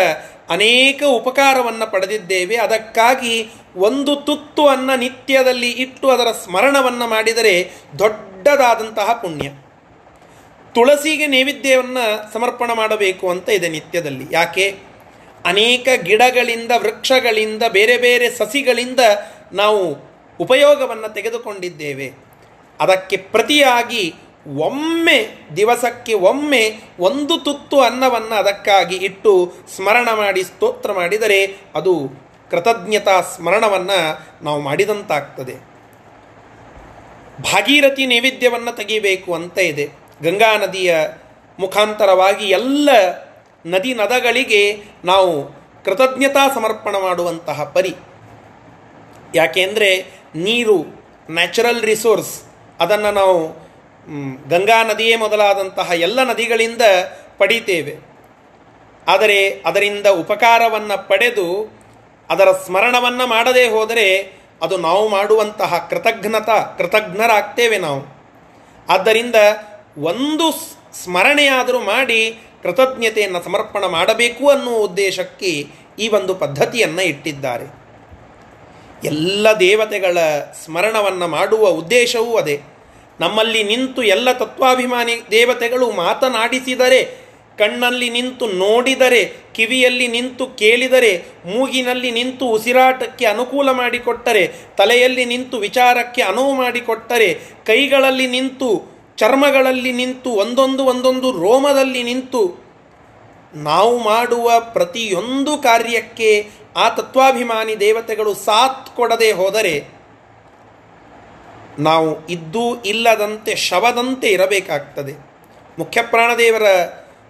Speaker 1: ಅನೇಕ ಉಪಕಾರವನ್ನು ಪಡೆದಿದ್ದೇವೆ. ಅದಕ್ಕಾಗಿ ಒಂದು ತುತ್ತು ಅನ್ನ ನಿತ್ಯದಲ್ಲಿ ಇಟ್ಟು ಅದರ ಸ್ಮರಣವನ್ನು ಮಾಡಿದರೆ ದೊಡ್ಡದಾದಂತಹ ಪುಣ್ಯ. ತುಳಸಿಗೆ ನೈವೇದ್ಯವನ್ನು ಸಮರ್ಪಣ ಮಾಡಬೇಕು ಅಂತ ಇದೆ ನಿತ್ಯದಲ್ಲಿ. ಯಾಕೆ? ಅನೇಕ ಗಿಡಗಳಿಂದ, ವೃಕ್ಷಗಳಿಂದ, ಬೇರೆ ಬೇರೆ ಸಸಿಗಳಿಂದ ನಾವು ಉಪಯೋಗವನ್ನು ತೆಗೆದುಕೊಂಡಿದ್ದೇವೆ. ಅದಕ್ಕೆ ಪ್ರತಿಯಾಗಿ ಒಮ್ಮೆ, ದಿವಸಕ್ಕೆ ಒಮ್ಮೆ ಒಂದು ತುತ್ತು ಅನ್ನವನ್ನು ಅದಕ್ಕಾಗಿ ಇಟ್ಟು ಸ್ಮರಣ ಮಾಡಿ, ಸ್ತೋತ್ರ ಮಾಡಿದರೆ ಅದು ಕೃತಜ್ಞತಾ ಸ್ಮರಣವನ್ನು ನಾವು ಮಾಡಿದಂತಾಗ್ತದೆ. ಭಾಗೀರಥಿ ನೈವೇದ್ಯವನ್ನು ತೆಗೆಯಬೇಕು ಅಂತ ಇದೆ. ಗಂಗಾ ನದಿಯ ಮುಖಾಂತರವಾಗಿ ಎಲ್ಲ ನದಿ ನದಗಳಿಗೆ ನಾವು ಕೃತಜ್ಞತಾ ಸಮರ್ಪಣ ಮಾಡುವಂತಹ ಪರಿ. ಯಾಕೆಂದರೆ ನೀರು ನ್ಯಾಚುರಲ್ ರಿಸೋರ್ಸ್ ಅದನ್ನು ನಾವು ಗಂಗಾ ನದಿಯೇ ಮೊದಲಾದಂತಹ ಎಲ್ಲ ನದಿಗಳಿಂದ ಪಡೀತೇವೆ. ಆದರೆ ಅದರಿಂದ ಉಪಕಾರವನ್ನು ಪಡೆದು ಅದರ ಸ್ಮರಣವನ್ನು ಮಾಡದೇ ಹೋದರೆ ಅದು ನಾವು ಮಾಡುವಂತಹ ಕೃತಜ್ಞತ, ಕೃತಜ್ಞರಾಗ್ತೇವೆ ನಾವು. ಆದ್ದರಿಂದ ಒಂದು ಸ್ಮರಣೆಯಾದರೂ ಮಾಡಿ ಕೃತಜ್ಞತೆಯನ್ನು ಸಮರ್ಪಣ ಮಾಡಬೇಕು ಅನ್ನುವ ಉದ್ದೇಶಕ್ಕೆ ಈ ಒಂದು ಪದ್ಧತಿಯನ್ನು ಇಟ್ಟಿದ್ದಾರೆ. ಎಲ್ಲ ದೇವತೆಗಳ ಸ್ಮರಣವನ್ನು ಮಾಡುವ ಉದ್ದೇಶವೂ ಅದೇ. ನಮ್ಮಲ್ಲಿ ನಿಂತು ಎಲ್ಲ ತತ್ವಾಭಿಮಾನಿ ದೇವತೆಗಳು ಮಾತನಾಡಿಸಿದರೆ, ಕಣ್ಣಲ್ಲಿ ನಿಂತು ನೋಡಿದರೆ, ಕಿವಿಯಲ್ಲಿ ನಿಂತು ಕೇಳಿದರೆ, ಮೂಗಿನಲ್ಲಿ ನಿಂತು ಉಸಿರಾಟಕ್ಕೆ ಅನುಕೂಲ ಮಾಡಿಕೊಟ್ಟರೆ, ತಲೆಯಲ್ಲಿ ನಿಂತು ವಿಚಾರಕ್ಕೆ ಅನುವು ಮಾಡಿಕೊಟ್ಟರೆ, ಕೈಗಳಲ್ಲಿ ನಿಂತು ಚರ್ಮಗಳಲ್ಲಿ ನಿಂತು ಒಂದೊಂದು ಒಂದೊಂದು ರೋಮದಲ್ಲಿ ನಿಂತು ನಾವು ಮಾಡುವ ಪ್ರತಿಯೊಂದು ಕಾರ್ಯಕ್ಕೆ ಆ ತತ್ವಾಭಿಮಾನಿ ದೇವತೆಗಳು ಸಾತ್ ಕೊಡದೆ ಹೋದರೆ ನಾವು ಇದ್ದೂ ಇಲ್ಲದಂತೆ ಶವದಂತೆ ಇರಬೇಕಾಗ್ತದೆ. ಮುಖ್ಯಪ್ರಾಣದೇವರ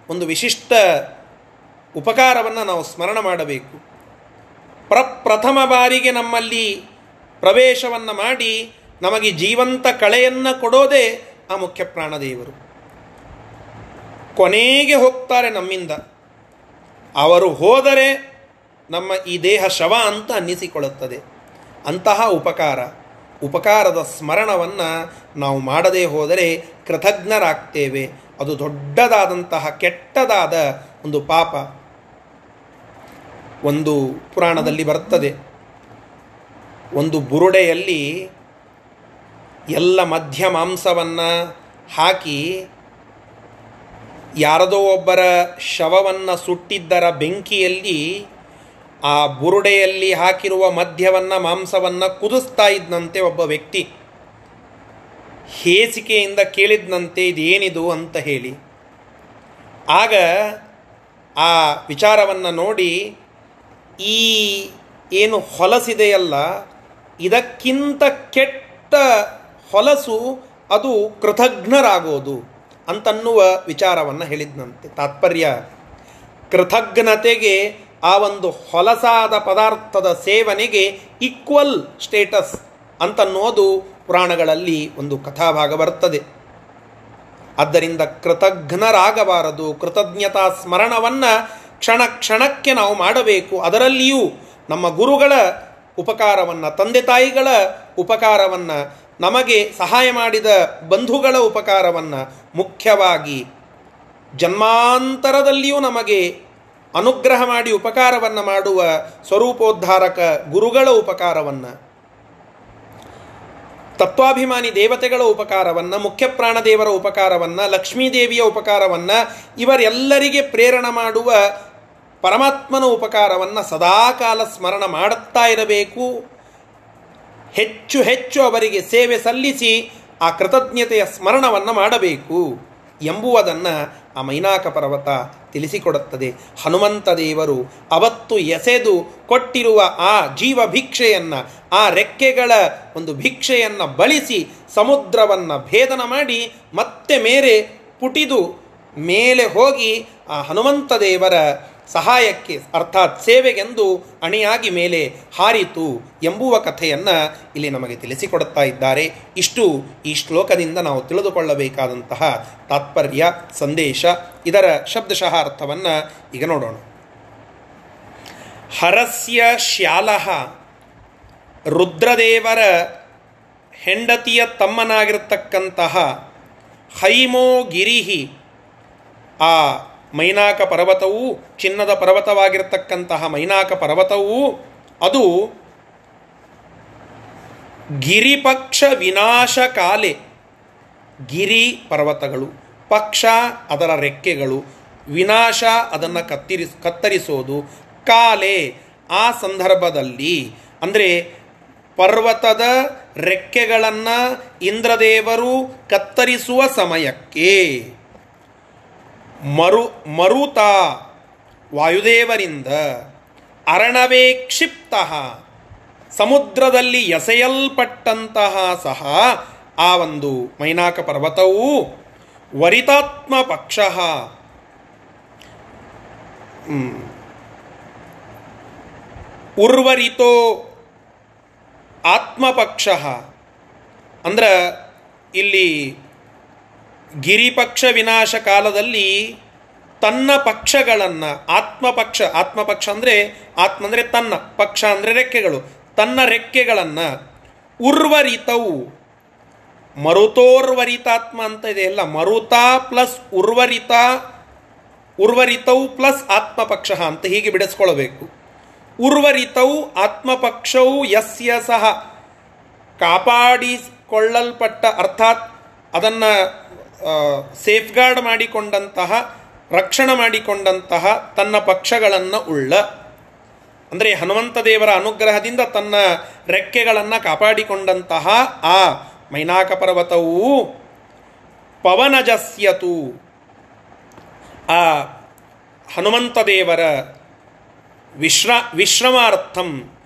Speaker 1: ಒಂದು ವಿಶಿಷ್ಟ ಉಪಕಾರವನ್ನು ನಾವು ಸ್ಮರಣ ಮಾಡಬೇಕು. ಪ್ರಪ್ರಥಮ ಬಾರಿಗೆ ನಮ್ಮಲ್ಲಿ ಪ್ರವೇಶವನ್ನು ಮಾಡಿ ನಮಗೆ ಜೀವಂತ ಕಳೆಯನ್ನು ಕೊಡೋದೇ ಆ ಮುಖ್ಯ ಪ್ರಾಣದೇವರು. ಕೊನೆಗೆ ಹೋಗ್ತಾರೆ ನಮ್ಮಿಂದ. ಅವರು ಹೋದರೆ ನಮ್ಮ ಈ ದೇಹ ಶವ ಅಂತ ಅನ್ನಿಸಿಕೊಳ್ಳುತ್ತದೆ. ಅಂತಹ ಉಪಕಾರ, ಉಪಕಾರದ ಸ್ಮರಣವನ್ನು ನಾವು ಮಾಡದೇ ಹೋದರೆ ಕೃತಜ್ಞರಾಗ್ತೇವೆ. ಅದು ದೊಡ್ಡದಾದಂತಹ, ಕೆಟ್ಟದಾದ ಒಂದು ಪಾಪ. ಒಂದು ಪುರಾಣದಲ್ಲಿ ಬರ್ತದೆ ಒಂದು ಬುರುಡೆಯಲ್ಲಿ ಎಲ್ಲ ಮಧ್ಯ ಮಾಂಸವನ್ನು ಹಾಕಿ ಯಾರದೋ ಒಬ್ಬರ ಶವವನ್ನು ಸುಟ್ಟಿದ್ದರ ಬೆಂಕಿಯಲ್ಲಿ ಆ ಬುರುಡೆಯಲ್ಲಿ ಹಾಕಿರುವ ಮದ್ಯವನ್ನು, ಮಾಂಸವನ್ನು ಕುದಿಸ್ತಾ ಇದ್ದಂತೆ ಒಬ್ಬ ವ್ಯಕ್ತಿ. ಹೇಸಿಕೆಯಿಂದ ಕೇಳಿದ್ನಂತೆ ಇದೇನಿದು ಅಂತ ಹೇಳಿ. ಆಗ ಆ ವಿಚಾರವನ್ನು ನೋಡಿ, ಈ ಏನು ಹೊಲಸಿದೆಯಲ್ಲ, ಇದಕ್ಕಿಂತ ಕೆಟ್ಟ ಹೊಲಸು ಅದು ಕೃತಜ್ಞರಾಗೋದು ಅಂತನ್ನುವ ವಿಚಾರವನ್ನು ಹೇಳಿದ್ನಂತೆ. ತಾತ್ಪರ್ಯ ಕೃತಜ್ಞತೆಗೆ ಆ ಒಂದು ಹೊಲಸಾದ ಪದಾರ್ಥದ ಸೇವನೆಗೆ ಈಕ್ವಲ್ ಸ್ಟೇಟಸ್ ಅಂತನ್ನೋದು ಪುರಾಣಗಳಲ್ಲಿ ಒಂದು ಕಥಾಭಾಗ ಬರ್ತದೆ ಆದ್ದರಿಂದ ಕೃತಜ್ಞರಾಗಬಾರದು, ಕೃತಜ್ಞತಾ ಸ್ಮರಣವನ್ನು ಕ್ಷಣ ಕ್ಷಣಕ್ಕೆ ನಾವು ಮಾಡಬೇಕು. ಅದರಲ್ಲಿಯೂ ನಮ್ಮ ಗುರುಗಳ ಉಪಕಾರವನ್ನು, ತಂದೆ ತಾಯಿಗಳ ಉಪಕಾರವನ್ನು, ನಮಗೆ ಸಹಾಯ ಮಾಡಿದ ಬಂಧುಗಳ ಉಪಕಾರವನ್ನು ಮುಖ್ಯವಾಗಿ ಜನ್ಮಾಂತರದಲ್ಲಿಯೂ ನಮಗೆ ಅನುಗ್ರಹ ಮಾಡಿ ಉಪಕಾರವನ್ನು ಮಾಡುವ ಸ್ವರೂಪೋದ್ಧಾರಕ ಗುರುಗಳ ಉಪಕಾರವನ್ನು, ತತ್ವಾಭಿಮಾನಿ ದೇವತೆಗಳ ಉಪಕಾರವನ್ನು, ಮುಖ್ಯ ಪ್ರಾಣದೇವರ ಉಪಕಾರವನ್ನು, ಲಕ್ಷ್ಮೀದೇವಿಯ ಉಪಕಾರವನ್ನು, ಇವರೆಲ್ಲರಿಗೆ ಪ್ರೇರಣ ಮಾಡುವ ಪರಮಾತ್ಮನ ಉಪಕಾರವನ್ನು ಸದಾಕಾಲ ಸ್ಮರಣ ಮಾಡುತ್ತಾ ಇರಬೇಕು. ಹೆಚ್ಚು ಹೆಚ್ಚು ಅವರಿಗೆ ಸೇವೆ ಸಲ್ಲಿಸಿ ಆ ಕೃತಜ್ಞತೆಯ ಸ್ಮರಣವನ್ನು ಮಾಡಬೇಕು ಎಂಬುವುದನ್ನು ಆ ಮೈನಾಕ ಪರ್ವತ ತಿಳಿಸಿಕೊಡುತ್ತದೆ. ಹನುಮಂತ ದೇವರು ಅವತ್ತು ಎಸೆದು ಕೊಟ್ಟಿರುವ ಆ ಜೀವ ಭಿಕ್ಷೆಯನ್ನು ಆ ರೆಕ್ಕೆಗಳ ಒಂದು ಭಿಕ್ಷೆಯನ್ನು ಬಳಸಿ ಸಮುದ್ರವನ್ನು ಭೇದನ ಮಾಡಿ ಮತ್ತೆ ಮೇರೆ ಪುಟಿದು ಮೇಲೆ ಹೋಗಿ ಆ ಹನುಮಂತ ದೇವರ ಸಹಾಯಕ್ಕೆ, ಅರ್ಥಾತ್ ಸೇವೆಗೆಂದು ಅಣಿಯಾಗಿ ಮೇಲೆ ಹಾರಿತು ಎಂಬುವ ಕಥೆಯನ್ನು ಇಲ್ಲಿ ನಮಗೆ ತಿಳಿಸಿಕೊಡುತ್ತಾ ಇದ್ದಾರೆ. ಇಷ್ಟು ಈ ಶ್ಲೋಕದಿಂದ ನಾವು ತಿಳಿದುಕೊಳ್ಳಬೇಕಾದಂತಹ ತಾತ್ಪರ್ಯ, ಸಂದೇಶ, ಇದರ ಶಬ್ದಶಃ ಅರ್ಥವನ್ನು ಈಗ ನೋಡೋಣ. ಹರಸ್ಯ ಶ್ಯಾಲಹ, ರುದ್ರದೇವರ ಹೆಂಡತಿಯ ತಮ್ಮನಾಗಿರತಕ್ಕಂತಹ ಹೈಮೋಗಿರಿಹಿ ಆ ಮೈನಾಕ ಪರ್ವತವು ಚಿನ್ನದ ಪರ್ವತವಾಗಿರತಕ್ಕಂತಹ ಮೈನಾಕ ಪರ್ವತವು ಅದು ಗಿರಿಪಕ್ಷ ವಿನಾಶ ಕಾಲೆ ಗಿರಿ ಪರ್ವತಗಳು, ಪಕ್ಷ ಅದರ ರೆಕ್ಕೆಗಳು, ವಿನಾಶ ಅದನ್ನು ಕತ್ತಿರಿಸ್ ಕತ್ತರಿಸೋದು, ಕಾಲೆ ಆ ಸಂದರ್ಭದಲ್ಲಿ ಅಂದರೆ ಪರ್ವತದ ರೆಕ್ಕೆಗಳನ್ನು ಇಂದ್ರದೇವರು ಕತ್ತರಿಸುವ ಸಮಯಕ್ಕೆ ಮರು, ಮರುತ ವಾಯುದೇವರಿಂದ ಅರಣವೇ ಕ್ಷಿಪ್ತ. ಸಮುದ್ರದಲ್ಲಿ ಎಸೆಯಲ್ಪಟ್ಟಂತಹ ಸಹ ಆ ಒಂದು ಮೈನಾಕ ಪರ್ವತವು ವರಿತಾತ್ಮ ಪಕ್ಷ. ಉರ್ವರಿತೋ ಆತ್ಮಪಕ್ಷ. ಅಂದ್ರೆ ಇಲ್ಲಿ ಗಿರಿಪಕ್ಷ ವಿನಾಶ ಕಾಲದಲ್ಲಿ ತನ್ನ ಪಕ್ಷಗಳನ್ನು, ಆತ್ಮಪಕ್ಷ ಆತ್ಮಪಕ್ಷ ಅಂದರೆ ಆತ್ಮ ಅಂದರೆ ತನ್ನ, ಪಕ್ಷ ಅಂದರೆ ರೆಕ್ಕೆಗಳು. ತನ್ನ ರೆಕ್ಕೆಗಳನ್ನು ಉರ್ವರಿತವು. ಮರುತೋರ್ವರಿತಾತ್ಮ ಅಂತ ಇದೆ ಎಲ್ಲ. ಮರುತ ಪ್ಲಸ್ ಉರ್ವರಿತ, ಉರ್ವರಿತವು ಪ್ಲಸ್ ಆತ್ಮಪಕ್ಷ ಅಂತ ಹೀಗೆ ಬಿಡಿಸ್ಕೊಳ್ಬೇಕು. ಉರ್ವರಿತವು ಆತ್ಮಪಕ್ಷವು ಯಸ್ಯ ಸಹ ಕಾಪಾಡಿಕೊಳ್ಳಲ್ಪಟ್ಟ, ಅರ್ಥಾತ್ ಅದನ್ನು ಸೇಫ್ಗಾರ್ಡ್ ಮಾಡಿಕೊಂಡಂತಹ, ರಕ್ಷಣೆ ಮಾಡಿಕೊಂಡಂತಹ ತನ್ನ ಪಕ್ಷಗಳನ್ನು ಉಳ್ಳ. ಅಂದರೆ ಹನುಮಂತ ದೇವರ ಅನುಗ್ರಹದಿಂದ ತನ್ನ ರೆಕ್ಕೆಗಳನ್ನು ಕಾಪಾಡಿಕೊಂಡಂತಹ ಆ ಮೈನಾಕ ಪರ್ವತವು ಪವನಜಸ್ಯತು. ಆ ಹನುಮಂತ ದೇವರ ವಿಶ್ರಾ, ವಿಶ್ರಮಾರ್ಥಂ.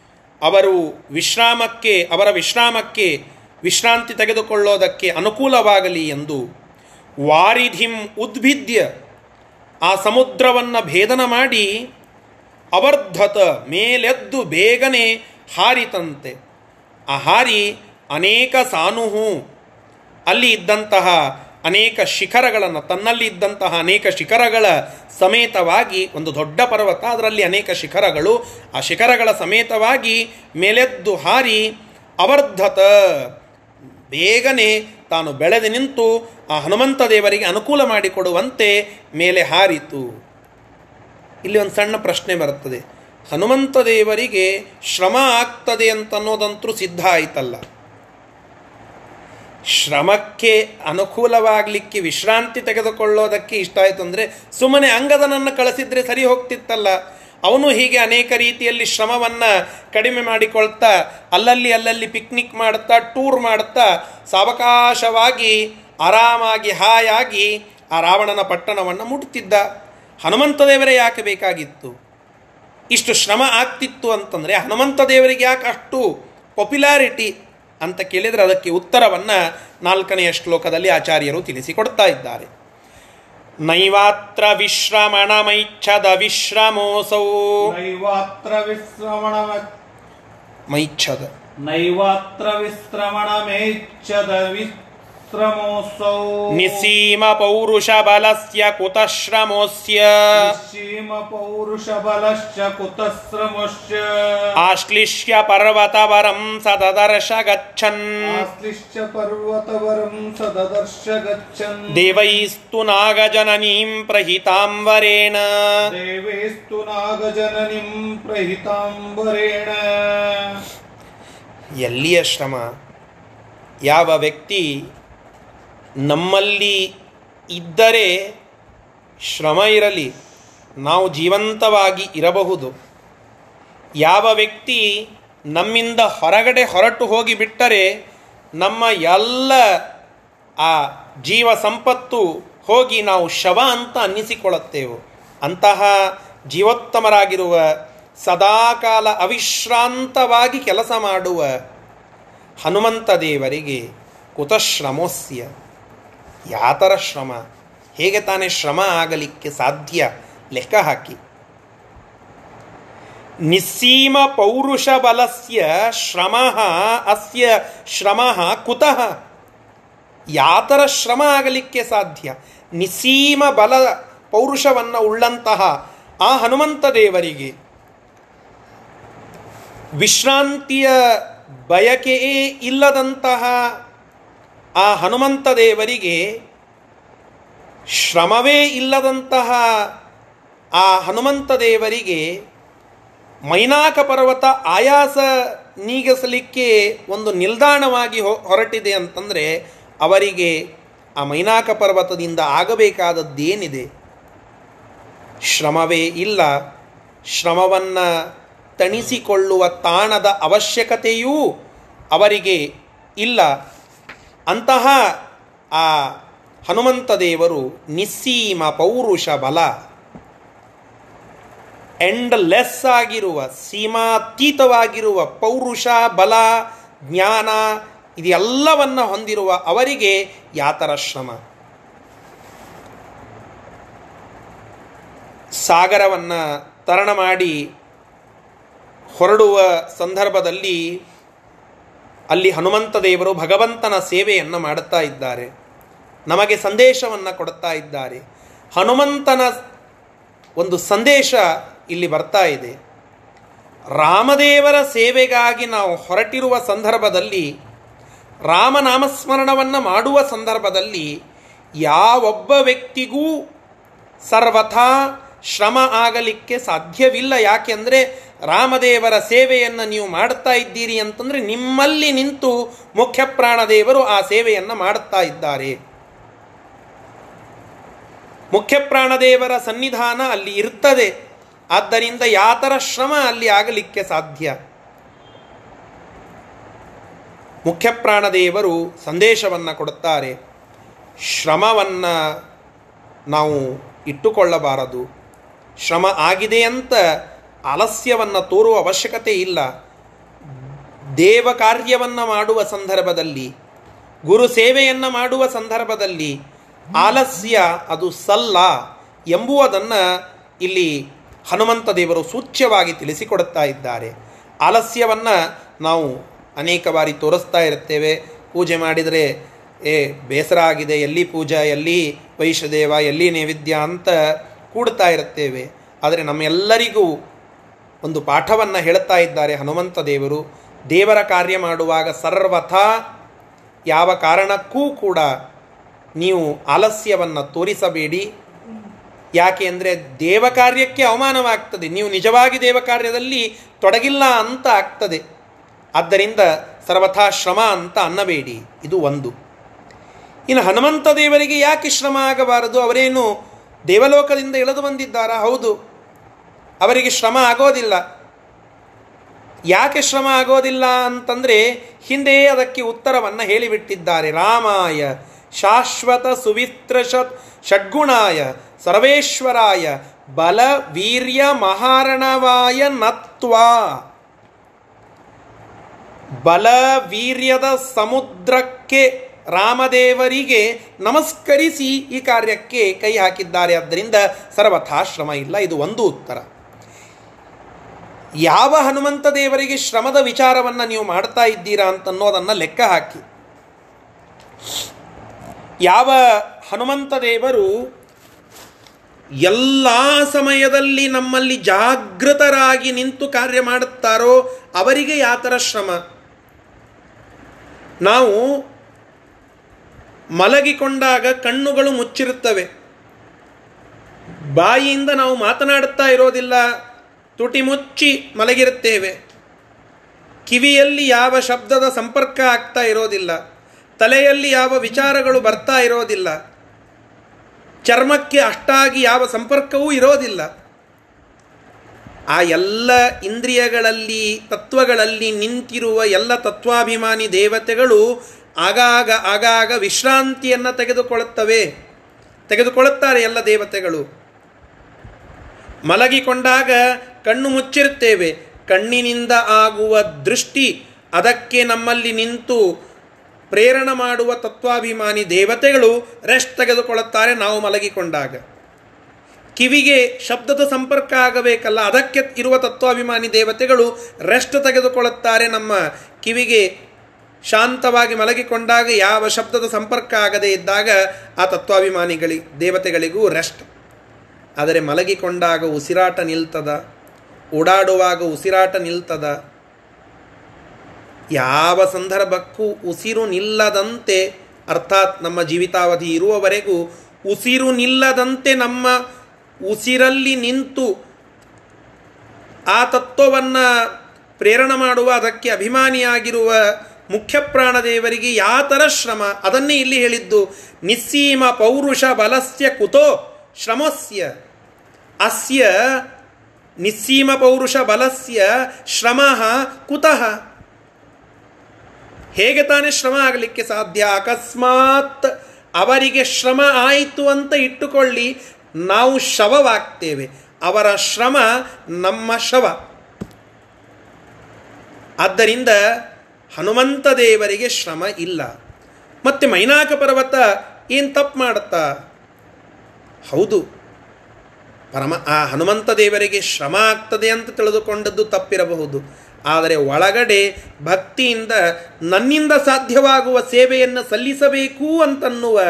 Speaker 1: ಅವರು ವಿಶ್ರಾಮಕ್ಕೆ, ಅವರ ವಿಶ್ರಾಮಕ್ಕೆ ವಿಶ್ರಾಂತಿ ತೆಗೆದುಕೊಳ್ಳೋದಕ್ಕೆ ಅನುಕೂಲವಾಗಲಿ ಎಂದು ವಾರಿಧಿಂ ಉದ್ಭಿದ್ಯ. ಆ ಸಮುದ್ರವನ್ನು ಭೇದನ ಮಾಡಿ ಅವರ್ಧತ ಮೇಲೆದ್ದು ಬೇಗನೆ ಹಾರಿತಂತೆ. ಆ ಹಾರಿ ಅನೇಕ ಸಾನುಹು, ಅಲ್ಲಿ ಇದ್ದಂತಹ ಅನೇಕ ಶಿಖರಗಳನ್ನು, ತನ್ನಲ್ಲಿ ಇದ್ದಂತಹ ಅನೇಕ ಶಿಖರಗಳ ಸಮೇತವಾಗಿ ಒಂದು ದೊಡ್ಡ ಪರ್ವತ, ಅದರಲ್ಲಿ ಅನೇಕ ಶಿಖರಗಳು, ಆ ಶಿಖರಗಳ ಸಮೇತವಾಗಿ ಮೇಲೆದ್ದು ಹಾರಿ ಅವರ್ಧತ. ಬೇಗನೆ ತಾನು ಬೆಳೆದು ನಿಂತು ಆ ಹನುಮಂತ ದೇವರಿಗೆ ಅನುಕೂಲ ಮಾಡಿಕೊಡುವಂತೆ ಮೇಲೆ ಹಾರಿತು. ಇಲ್ಲಿ ಒಂದು ಸಣ್ಣ ಪ್ರಶ್ನೆ ಬರುತ್ತದೆ. ಹನುಮಂತ ದೇವರಿಗೆ ಶ್ರಮ ಆಗ್ತದೆ ಅಂತನ್ನೋದಂತರೂ ಸಿದ್ಧ ಆಯಿತಲ್ಲ. ಶ್ರಮಕ್ಕೆ ಅನುಕೂಲವಾಗಲಿಕ್ಕೆ ವಿಶ್ರಾಂತಿ ತೆಗೆದುಕೊಳ್ಳೋದಕ್ಕೆ ಇಷ್ಟ ಆಯಿತು ಅಂದರೆ ಸುಮ್ಮನೆ ಅಂಗದನನ್ನು ಕಳಿಸಿದ್ರೆ ಸರಿ ಹೋಗ್ತಿತ್ತಲ್ಲ. ಅವನು ಹೀಗೆ ಅನೇಕ ರೀತಿಯಲ್ಲಿ ಶ್ರಮವನ್ನು ಕಡಿಮೆ ಮಾಡಿಕೊಳ್ತಾ, ಅಲ್ಲಲ್ಲಿ ಅಲ್ಲಲ್ಲಿ ಪಿಕ್ನಿಕ್ ಮಾಡುತ್ತಾ ಟೂರ್ ಮಾಡುತ್ತಾ ಸಾವಕಾಶವಾಗಿ, ಆರಾಮಾಗಿ, ಹಾಯಾಗಿ ಆ ರಾವಣನ ಪಟ್ಟಣವನ್ನು ಮುಟ್ತಿದ್ದ. ಹನುಮಂತ ದೇವರೇ ಯಾಕೆ ಬೇಕಾಗಿತ್ತು? ಇಷ್ಟು ಶ್ರಮ ಆಗ್ತಿತ್ತು ಅಂತಂದರೆ ಹನುಮಂತ ದೇವರಿಗೆ ಯಾಕೆ ಅಷ್ಟು ಪಾಪ್ಯುಲಾರಿಟಿ ಅಂತ ಕೇಳಿದರೆ ಅದಕ್ಕೆ ಉತ್ತರವನ್ನು ನಾಲ್ಕನೆಯ ಶ್ಲೋಕದಲ್ಲಿ ಆಚಾರ್ಯರು ತಿಳಿಸಿಕೊಡ್ತಾ ಇದ್ದಾರೆ. ನೈವಾತ್ರ ವಿಶ್ರಮಣಮೈಚ್ಛದ ವಿಶ್ರಮೋಸೌ
Speaker 2: ನೈವಾತ್ರ ವಿಶ್ರಮಣ
Speaker 1: ಮೈಚ್ಛದ
Speaker 2: ನೈವಾತ್ರ ವಿಶ್ರಮಣಮೇಚ್ಛದ ವಿಶ್ರಮೋತ್ಸೌ
Speaker 1: ನಿಸೀಮ ಪೌರುಷ ಬಲಸ್ಯ ಕುತಶ್ರಮೋಸ್ಯ
Speaker 2: ನಿಶ್ಚೀಮ ಪೌರುಷ ಬಲಶ್ಚ ಕುತಶ್ರಮಶ್ಚ
Speaker 1: ಆಶ್ಲಿಷ್ಯ ಪರ್ವತವರಂ ಸದದರ್ಶ ಗಚ್ಚನ್
Speaker 2: ಆಶ್ಲಿಶ್ಚ ಪರ್ವತವರಂ ಸದದರ್ಶ ಗಚ್ಚನ್
Speaker 1: ದೇವೈಸ್ತು ನಾಗಜನನೀಂ ಪ್ರಹಿತಾಂಬರೇಣ
Speaker 2: ದೇವೇಸ್ತು ನಾಗಜನನಿಂ ಪ್ರಹಿತಾಂಬರೇಣ
Speaker 1: ಎಲ್ಲಿಯ ಶ್ರಮ ಯಾವ ವ್ಯಕ್ತಿ ನಮ್ಮಲ್ಲಿ ಇದ್ದರೆ ಶ್ರಮ ಇರಲಿ. ನಾವು ಜೀವಂತವಾಗಿ ಇರಬಹುದು. ಯಾವ ವ್ಯಕ್ತಿ ನಮ್ಮಿಂದ ಹೊರಗಡೆ ಹೊರಟು ಹೋಗಿ ಬಿಟ್ಟರೆ ನಮ್ಮ ಎಲ್ಲ ಆ ಜೀವ ಸಂಪತ್ತು ಹೋಗಿ ನಾವು ಶವ ಅಂತ ಅನ್ನಿಸಿಕೊಳ್ಳುತ್ತೇವೆ. ಅಂತಹ ಜೀವೋತ್ತಮರಾಗಿರುವ, ಸದಾಕಾಲ ಅವಿಶ್ರಾಂತವಾಗಿ ಕೆಲಸ ಮಾಡುವ ಹನುಮಂತ ದೇವರಿಗೆ ಕುತಶ್ರಮೋಸ್ಯ. ಯಾತರ ಶ್ರಮ? ಹೇಗೆ ತಾನೇ ಶ್ರಮ ಆಗಲಿಕ್ಕೆ ಸಾಧ್ಯ? ಲೆಕ್ಕ ಹಾಕಿ. ನಿಸ್ಸೀಮ ಪೌರುಷ ಬಲಸ್ಯ ಶ್ರಮ ಅಸ್ಯ ಶ್ರಮ ಕುತಃ. ಯಾತರ ಶ್ರಮ ಆಗಲಿಕ್ಕೆ ಸಾಧ್ಯ? ನಿಸ್ಸೀಮ ಬಲ ಪೌರುಷವನ್ನು ಉಳ್ಳಂತಹ ಆ ಹನುಮಂತ ದೇವರಿಗೆ. ವಿಶ್ರಾಂತಿಯ ಬಯಕೆಯೇ ಇಲ್ಲದಂತಹ ಆ ಹನುಮಂತ ದೇವರಿಗೆ ಶ್ರಮವೇ ಇಲ್ಲದಂತಹ ಆ ಹನುಮಂತ ದೇವರಿಗೆ ಮೈನಾಕ ಪರ್ವತ ಆಯಾಸ ನೀಗಿಸಲಿಕ್ಕೆ ಒಂದು ನಿಲ್ದಾಣವಾಗಿ ಹೊರಟಿದೆ ಅಂತಂದರೆ ಅವರಿಗೆ ಆ ಮೈನಾಕ ಪರ್ವತದಿಂದ ಆಗಬೇಕಾದದ್ದೇನಿದೆ? ಶ್ರಮವೇ ಇಲ್ಲ. ಶ್ರಮವನ್ನು ತಣಿಸಿಕೊಳ್ಳುವ ತಾಣದ ಅವಶ್ಯಕತೆಯೂ ಅವರಿಗೆ ಇಲ್ಲ. ಅಂತಹ ಆ ಹನುಮಂತ ದೇವರು ನಿಸ್ಸೀಮ ಪೌರುಷ ಬಲ ಎಂಡ್ಲೆಸ್ ಆಗಿರುವ, ಸೀಮಾತೀತವಾಗಿರುವ ಪೌರುಷ, ಬಲ, ಜ್ಞಾನ ಇದೆಲ್ಲವನ್ನ ಹೊಂದಿರುವ ಅವರಿಗೆ ಯಾತರ ಶ್ರಮ? ಸಾಗರವನ್ನು ತರಣ ಮಾಡಿ ಹೊರಡುವ ಸಂದರ್ಭದಲ್ಲಿ ಅಲ್ಲಿ ಹನುಮಂತ ದೇವರು ಭಗವಂತನ ಸೇವೆಯನ್ನು ಮಾಡುತ್ತಾ ಇದ್ದಾರೆ. ನಮಗೆ ಸಂದೇಶವನ್ನು ಕೊಡುತ್ತಾ ಇದ್ದಾರೆ. ಹನುಮಂತನ ಒಂದು ಸಂದೇಶ ಇಲ್ಲಿ ಬರ್ತಾ ಇದೆ. ರಾಮದೇವರ ಸೇವೆಗಾಗಿ ನಾವು ಹೊರಟಿರುವ ಸಂದರ್ಭದಲ್ಲಿ, ರಾಮನಾಮಸ್ಮರಣವನ್ನು ಮಾಡುವ ಸಂದರ್ಭದಲ್ಲಿ ಯಾವೊಬ್ಬ ವ್ಯಕ್ತಿಗೂ ಸರ್ವಥಾ ಶ್ರಮ ಆಗಲಿಕ್ಕೆ ಸಾಧ್ಯವಿಲ್ಲ. ಯಾಕೆಂದರೆ ರಾಮದೇವರ ಸೇವೆಯನ್ನು ನೀವು ಮಾಡುತ್ತಾ ಇದ್ದೀರಿ ಅಂತಂದರೆ ನಿಮ್ಮಲ್ಲಿ ನಿಂತು ಮುಖ್ಯ ಪ್ರಾಣದೇವರು ಆ ಸೇವೆಯನ್ನು ಮಾಡುತ್ತಾ ಇದ್ದಾರೆ. ಮುಖ್ಯ ಪ್ರಾಣದೇವರ ಸನ್ನಿಧಾನ ಅಲ್ಲಿ ಇರ್ತದೆ. ಆದ್ದರಿಂದ ಯಾತರ ಶ್ರಮ ಅಲ್ಲಿ ಆಗಲಿಕ್ಕೆ ಸಾಧ್ಯ? ಮುಖ್ಯ ಪ್ರಾಣದೇವರು ಸಂದೇಶವನ್ನು ಕೊಡುತ್ತಾರೆ. ಶ್ರಮವನ್ನು ನಾವು ಇಟ್ಟುಕೊಳ್ಳಬಾರದು. ಶ್ರಮ ಆಗಿದೆ ಅಂತ ಆಲಸ್ಯವನ್ನು ತೋರುವ ಅವಶ್ಯಕತೆ ಇಲ್ಲ. ದೇವ ಕಾರ್ಯವನ್ನು ಮಾಡುವ ಸಂದರ್ಭದಲ್ಲಿ, ಗುರು ಸೇವೆಯನ್ನು ಮಾಡುವ ಸಂದರ್ಭದಲ್ಲಿ ಆಲಸ್ಯ ಅದು ಸಲ್ಲ ಎಂಬುವುದನ್ನು ಇಲ್ಲಿ ಹನುಮಂತ ದೇವರು ಸೂಚ್ಯವಾಗಿ ತಿಳಿಸಿಕೊಡುತ್ತಾ ಇದ್ದಾರೆ. ಆಲಸ್ಯವನ್ನು ನಾವು ಅನೇಕ ಬಾರಿ ತೋರಿಸ್ತಾ ಇರ್ತೇವೆ ಪೂಜೆ ಮಾಡಿದರೆ, ಏ, ಬೇಸರ ಆಗಿದೆ, ಎಲ್ಲಿ ಪೂಜಾ, ಎಲ್ಲಿ ವೈಶ್ಯದೇವ ಎಲ್ಲಿ ನೈವೇದ್ಯ ಅಂತ ಕೂಡ್ತಾ ಇರುತ್ತೇವೆ. ಆದರೆ ನಮ್ಮೆಲ್ಲರಿಗೂ ಒಂದು ಪಾಠವನ್ನು ಹೇಳುತ್ತಾ ಇದ್ದಾರೆ ಹನುಮಂತ ದೇವರು. ದೇವರ ಕಾರ್ಯ ಮಾಡುವಾಗ ಸರ್ವಥಾ ಯಾವ ಕಾರಣಕ್ಕೂ ಕೂಡ ನೀವು ಆಲಸ್ಯವನ್ನು ತೋರಿಸಬೇಡಿ. ಯಾಕೆ ಅಂದರೆ ದೇವ ಕಾರ್ಯಕ್ಕೆ ಅವಮಾನವಾಗ್ತದೆ. ನೀವು ನಿಜವಾಗಿ ದೇವ ಕಾರ್ಯದಲ್ಲಿ ತೊಡಗಿಲ್ಲ ಅಂತ ಆಗ್ತದೆ. ಆದ್ದರಿಂದ ಸರ್ವಥಾ ಶ್ರಮ ಅಂತ ಅನ್ನಬೇಡಿ. ಇದು ಒಂದು. ಇನ್ನು ಹನುಮಂತ ದೇವರಿಗೆ ಯಾಕೆ ಶ್ರಮ ಆಗಬಾರದು? ಅವರೇನು ದೇವಲೋಕದಿಂದ ಇಳಿದು ಬಂದಿದ್ದಾರಾ? ಹೌದು. ಅವರಿಗೆ ಶ್ರಮ ಆಗೋದಿಲ್ಲ. ಯಾಕೆ ಶ್ರಮ ಆಗೋದಿಲ್ಲ ಅಂತಂದರೆ ಹಿಂದೆ ಅದಕ್ಕೆ ಉತ್ತರವನ್ನು ಹೇಳಿಬಿಟ್ಟಿದ್ದಾರೆ. ರಾಮಾಯ ಶಾಶ್ವತ ಸುವಿತ್ರ ಷಡ್ಗುಣಾಯ ಸರ್ವೇಶ್ವರಾಯ ಬಲ ವೀರ್ಯ ಮಹಾರಣವಾಯ ನತ್ವ. ಬಲ ವೀರ್ಯದ ಸಮುದ್ರಕ್ಕೆ ರಾಮದೇವರಿಗೆ ನಮಸ್ಕರಿಸಿ ಈ ಕಾರ್ಯಕ್ಕೆ ಕೈ ಹಾಕಿದ್ದಾರೆ. ಆದ್ದರಿಂದ ಸರ್ವಥಾಶ್ರಮ ಇಲ್ಲ, ಇದು ಒಂದು ಉತ್ತರ. ಯಾವ ಹನುಮಂತ ದೇವರಿಗೆ ಶ್ರಮದ ವಿಚಾರವನ್ನು ನೀವು ಮಾಡ್ತಾ ಇದ್ದೀರಾ ಅಂತನ್ನೋದನ್ನು ಲೆಕ್ಕ ಹಾಕಿ. ಯಾವ ಹನುಮಂತ ದೇವರು ಎಲ್ಲ ಸಮಯದಲ್ಲಿ ನಮ್ಮಲ್ಲಿ ಜಾಗೃತರಾಗಿ ನಿಂತು ಕಾರ್ಯ ಮಾಡುತ್ತಾರೋ ಅವರಿಗೆ ಯಾತರ ಶ್ರಮ? ನಾವು ಮಲಗಿಕೊಂಡಾಗ ಕಣ್ಣುಗಳು ಮುಚ್ಚಿರುತ್ತವೆ. ಬಾಯಿಯಿಂದ ನಾವು ಮಾತನಾಡುತ್ತಾ ಇರೋದಿಲ್ಲ. ತುಟಿ ಮುಚ್ಚಿ ಮಲಗಿರುತ್ತೇವೆ. ಕಿವಿಯಲ್ಲಿ ಯಾವ ಶಬ್ದದ ಸಂಪರ್ಕ ಆಗ್ತಾ ಇರೋದಿಲ್ಲ. ತಲೆಯಲ್ಲಿ ಯಾವ ವಿಚಾರಗಳು ಬರ್ತಾ ಇರೋದಿಲ್ಲ. ಚರ್ಮಕ್ಕೆ ಅಷ್ಟಾಗಿ ಯಾವ ಸಂಪರ್ಕವೂ ಇರೋದಿಲ್ಲ. ಆ ಎಲ್ಲ ಇಂದ್ರಿಯಗಳಲ್ಲಿ, ತತ್ವಗಳಲ್ಲಿ ನಿಂತಿರುವ ಎಲ್ಲ ತತ್ವಾಭಿಮಾನಿ ದೇವತೆಗಳು ಆಗಾಗ ಆಗಾಗ ವಿಶ್ರಾಂತಿಯನ್ನು ತೆಗೆದುಕೊಳ್ಳುತ್ತವೆ. ತೆಗೆದುಕೊಳ್ಳುತ್ತಾರೆ ಎಲ್ಲ ದೇವತೆಗಳು. ಮಲಗಿಕೊಂಡಾಗ ಕಣ್ಣು ಮುಚ್ಚಿರುತ್ತೇವೆ. ಕಣ್ಣಿನಿಂದ ಆಗುವ ದೃಷ್ಟಿ ಅದಕ್ಕೆ ನಮ್ಮಲ್ಲಿ ನಿಂತು ಪ್ರೇರಣ ಮಾಡುವ ತತ್ವಾಭಿಮಾನಿ ದೇವತೆಗಳು ರೆಸ್ಟ್ ತೆಗೆದುಕೊಳ್ಳುತ್ತಾರೆ ನಾವು ಮಲಗಿಕೊಂಡಾಗ. ಕಿವಿಗೆ ಶಬ್ದದ ಸಂಪರ್ಕ ಆಗಬೇಕಲ್ಲ, ಅದಕ್ಕೆ ಇರುವ ತತ್ವಾಭಿಮಾನಿ ದೇವತೆಗಳು ರೆಸ್ಟ್ ತೆಗೆದುಕೊಳ್ಳುತ್ತಾರೆ. ನಮ್ಮ ಕಿವಿಗೆ ಶಾಂತವಾಗಿ ಮಲಗಿಕೊಂಡಾಗ ಯಾವ ಶಬ್ದದ ಸಂಪರ್ಕ ಆಗದೇ ಇದ್ದಾಗ ಆ ತತ್ವಾಭಿಮಾನಿಗಳಿ, ದೇವತೆಗಳಿಗೂ ರೆಸ್ಟ್ ಆದರೆ ಮಲಗಿಕೊಂಡಾಗ ಉಸಿರಾಟ ನಿಲ್ತದ, ಓಡಾಡುವಾಗ ಉಸಿರಾಟ ನಿಲ್ತದ. ಯಾವ ಸಂದರ್ಭಕ್ಕೂ ಉಸಿರು ನಿಲ್ಲದಂತೆ, ಅರ್ಥಾತ್ ನಮ್ಮ ಜೀವಿತಾವಧಿ ಇರುವವರೆಗೂ ಉಸಿರು ನಿಲ್ಲದಂತೆ ನಮ್ಮ ಉಸಿರಲ್ಲಿ ನಿಂತು ಆ ತತ್ವವನ್ನು ಪ್ರೇರಣೆ ಮಾಡುವ, ಅದಕ್ಕೆ ಅಭಿಮಾನಿಯಾಗಿರುವ ಮುಖ್ಯ ಪ್ರಾಣದೇವರಿಗೆ ಯಾತರ ಶ್ರಮ. ಅದನ್ನೇ ಇಲ್ಲಿ ಹೇಳಿದ್ದು, ನಿಸ್ಸೀಮ ಪೌರುಷ ಬಲಸ್ಯ ಕುತೋ. ಶ್ರಮಸ್ಯ ಅಸ್ಯ ನಿಸ್ಸೀಮ ಪೌರುಷ ಬಲಸ್ಯ ಶ್ರಮ ಕುತಃ ಹೇಗೆ ತಾನೇ ಶ್ರಮ ಆಗಲಿಕ್ಕೆ ಸಾಧ್ಯ? ಅಕಸ್ಮಾತ್ ಅವರಿಗೆ ಶ್ರಮ ಆಯಿತು ಅಂತ ಇಟ್ಟುಕೊಳ್ಳಿ. ನಾವು ಶವವಾಗ್ತೇವೆ. ಅವರ ಶ್ರಮ ನಮ್ಮ ಶವ. ಆದ್ದರಿಂದ ಹನುಮಂತ ದೇವರಿಗೆ ಶ್ರಮ ಇಲ್ಲ. ಮತ್ತು ಮೈನಾಕ ಪರ್ವತ ಏನು ತಪ್ಪು ಮಾಡುತ್ತಾ? ಹೌದು. ಪರಮ, ಆ ಹನುಮಂತ ದೇವರಿಗೆ ಶ್ರಮ ಆಗ್ತದೆ ಅಂತ ತಿಳಿದುಕೊಂಡದ್ದು ತಪ್ಪಿರಬಹುದು. ಆದರೆ ಒಳಗಡೆ ಭಕ್ತಿಯಿಂದ ನನ್ನಿಂದ ಸಾಧ್ಯವಾಗುವ ಸೇವೆಯನ್ನು ಸಲ್ಲಿಸಬೇಕು ಅಂತನ್ನುವ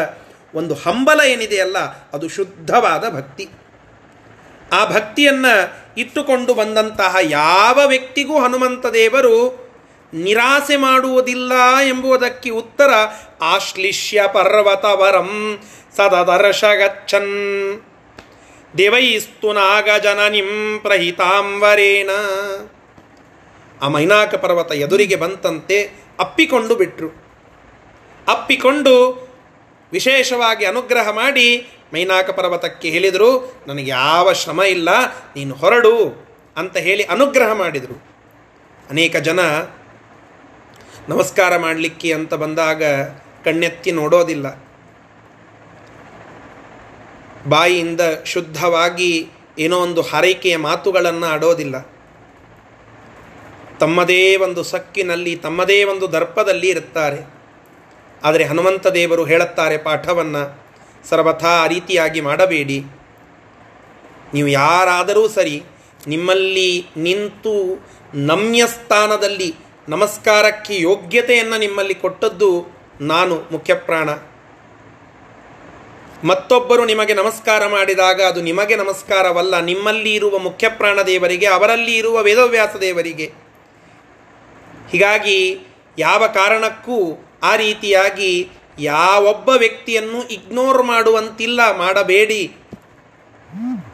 Speaker 1: ಒಂದು ಹಂಬಲ ಏನಿದೆಯಲ್ಲ ಅದು ಶುದ್ಧವಾದ ಭಕ್ತಿ. ಆ ಭಕ್ತಿಯನ್ನು ಇಟ್ಟುಕೊಂಡು ಬಂದಂತಹ ಯಾವ ವ್ಯಕ್ತಿಗೂ ಹನುಮಂತ ದೇವರು ನಿರಾಸೆ ಮಾಡುವುದಿಲ್ಲ ಎಂಬುದಕ್ಕೆ ಉತ್ತರ ಆಶ್ಲಿಷ್ಯ ಪರ್ವತವರಂ ಸದದರ್ಶಗಚ್ಚನ್. ದೇವೈಸ್ತು ನಾಗಜನನಿಂ ಪ್ರಹಿತಾಂಬರೇಣ ಆ ಮೈನಾಕ ಪರ್ವತ ಎದುರಿಗೆ ಬಂತಂತೆ ಅಪ್ಪಿಕೊಂಡು ಬಿಟ್ರು. ಅಪ್ಪಿಕೊಂಡು ವಿಶೇಷವಾಗಿ ಅನುಗ್ರಹ ಮಾಡಿ ಮೈನಾಕ ಪರ್ವತಕ್ಕೆ ಹೇಳಿದರು, ನನಗೆ ಯಾವ ಶ್ರಮ ಇಲ್ಲ, ನೀನು ಹೊರಡು ಅಂತ ಹೇಳಿ ಅನುಗ್ರಹ ಮಾಡಿದರು. ಅನೇಕ ಜನ ನಮಸ್ಕಾರ ಮಾಡಲಿಕ್ಕೆ ಅಂತ ಬಂದಾಗ ಕಣ್ಣೆತ್ತಿ ನೋಡೋದಿಲ್ಲ. ಬಾಯಿಯಿಂದ ಶುದ್ಧವಾಗಿ ಏನೋ ಒಂದು ಹಾರೈಕೆಯ ಮಾತುಗಳನ್ನು ಆಡೋದಿಲ್ಲ. ತಮ್ಮದೇ ಒಂದು ಸಕ್ಕಿನಲ್ಲಿ, ತಮ್ಮದೇ ಒಂದು ದರ್ಪದಲ್ಲಿ ಇರುತ್ತಾರೆ. ಆದರೆ ಹನುಮಂತ ದೇವರು ಹೇಳುತ್ತಾರೆ ಪಾಠವನ್ನು ಸರ್ವಥಾ ಆ ರೀತಿಯಾಗಿ ಮಾಡಬೇಡಿ. ನೀವು ಯಾರಾದರೂ ಸರಿ ನಿಮ್ಮಲ್ಲಿ ನಿಂತು ನಮ್ಯ ಸ್ಥಾನದಲ್ಲಿ ನಮಸ್ಕಾರಕ್ಕೆ ಯೋಗ್ಯತೆಯನ್ನು ನಿಮ್ಮಲ್ಲಿ ಕೊಟ್ಟದ್ದು ನಾನು, ಮುಖ್ಯಪ್ರಾಣ. ಮತ್ತೊಬ್ಬರು ನಿಮಗೆ ನಮಸ್ಕಾರ ಮಾಡಿದಾಗ ಅದು ನಿಮಗೆ ನಮಸ್ಕಾರವಲ್ಲ. ನಿಮ್ಮಲ್ಲಿ ಇರುವ ಮುಖ್ಯಪ್ರಾಣ ದೇವರಿಗೆ, ಅವರಲ್ಲಿ ಇರುವ ವೇದವ್ಯಾಸ ದೇವರಿಗೆ. ಹೀಗಾಗಿ, ಯಾವ ಕಾರಣಕ್ಕೂ ಆ ರೀತಿಯಾಗಿ ಯಾವೊಬ್ಬ ವ್ಯಕ್ತಿಯನ್ನು ಇಗ್ನೋರ್ ಮಾಡುವಂತಿಲ್ಲ, ಮಾಡಬೇಡಿ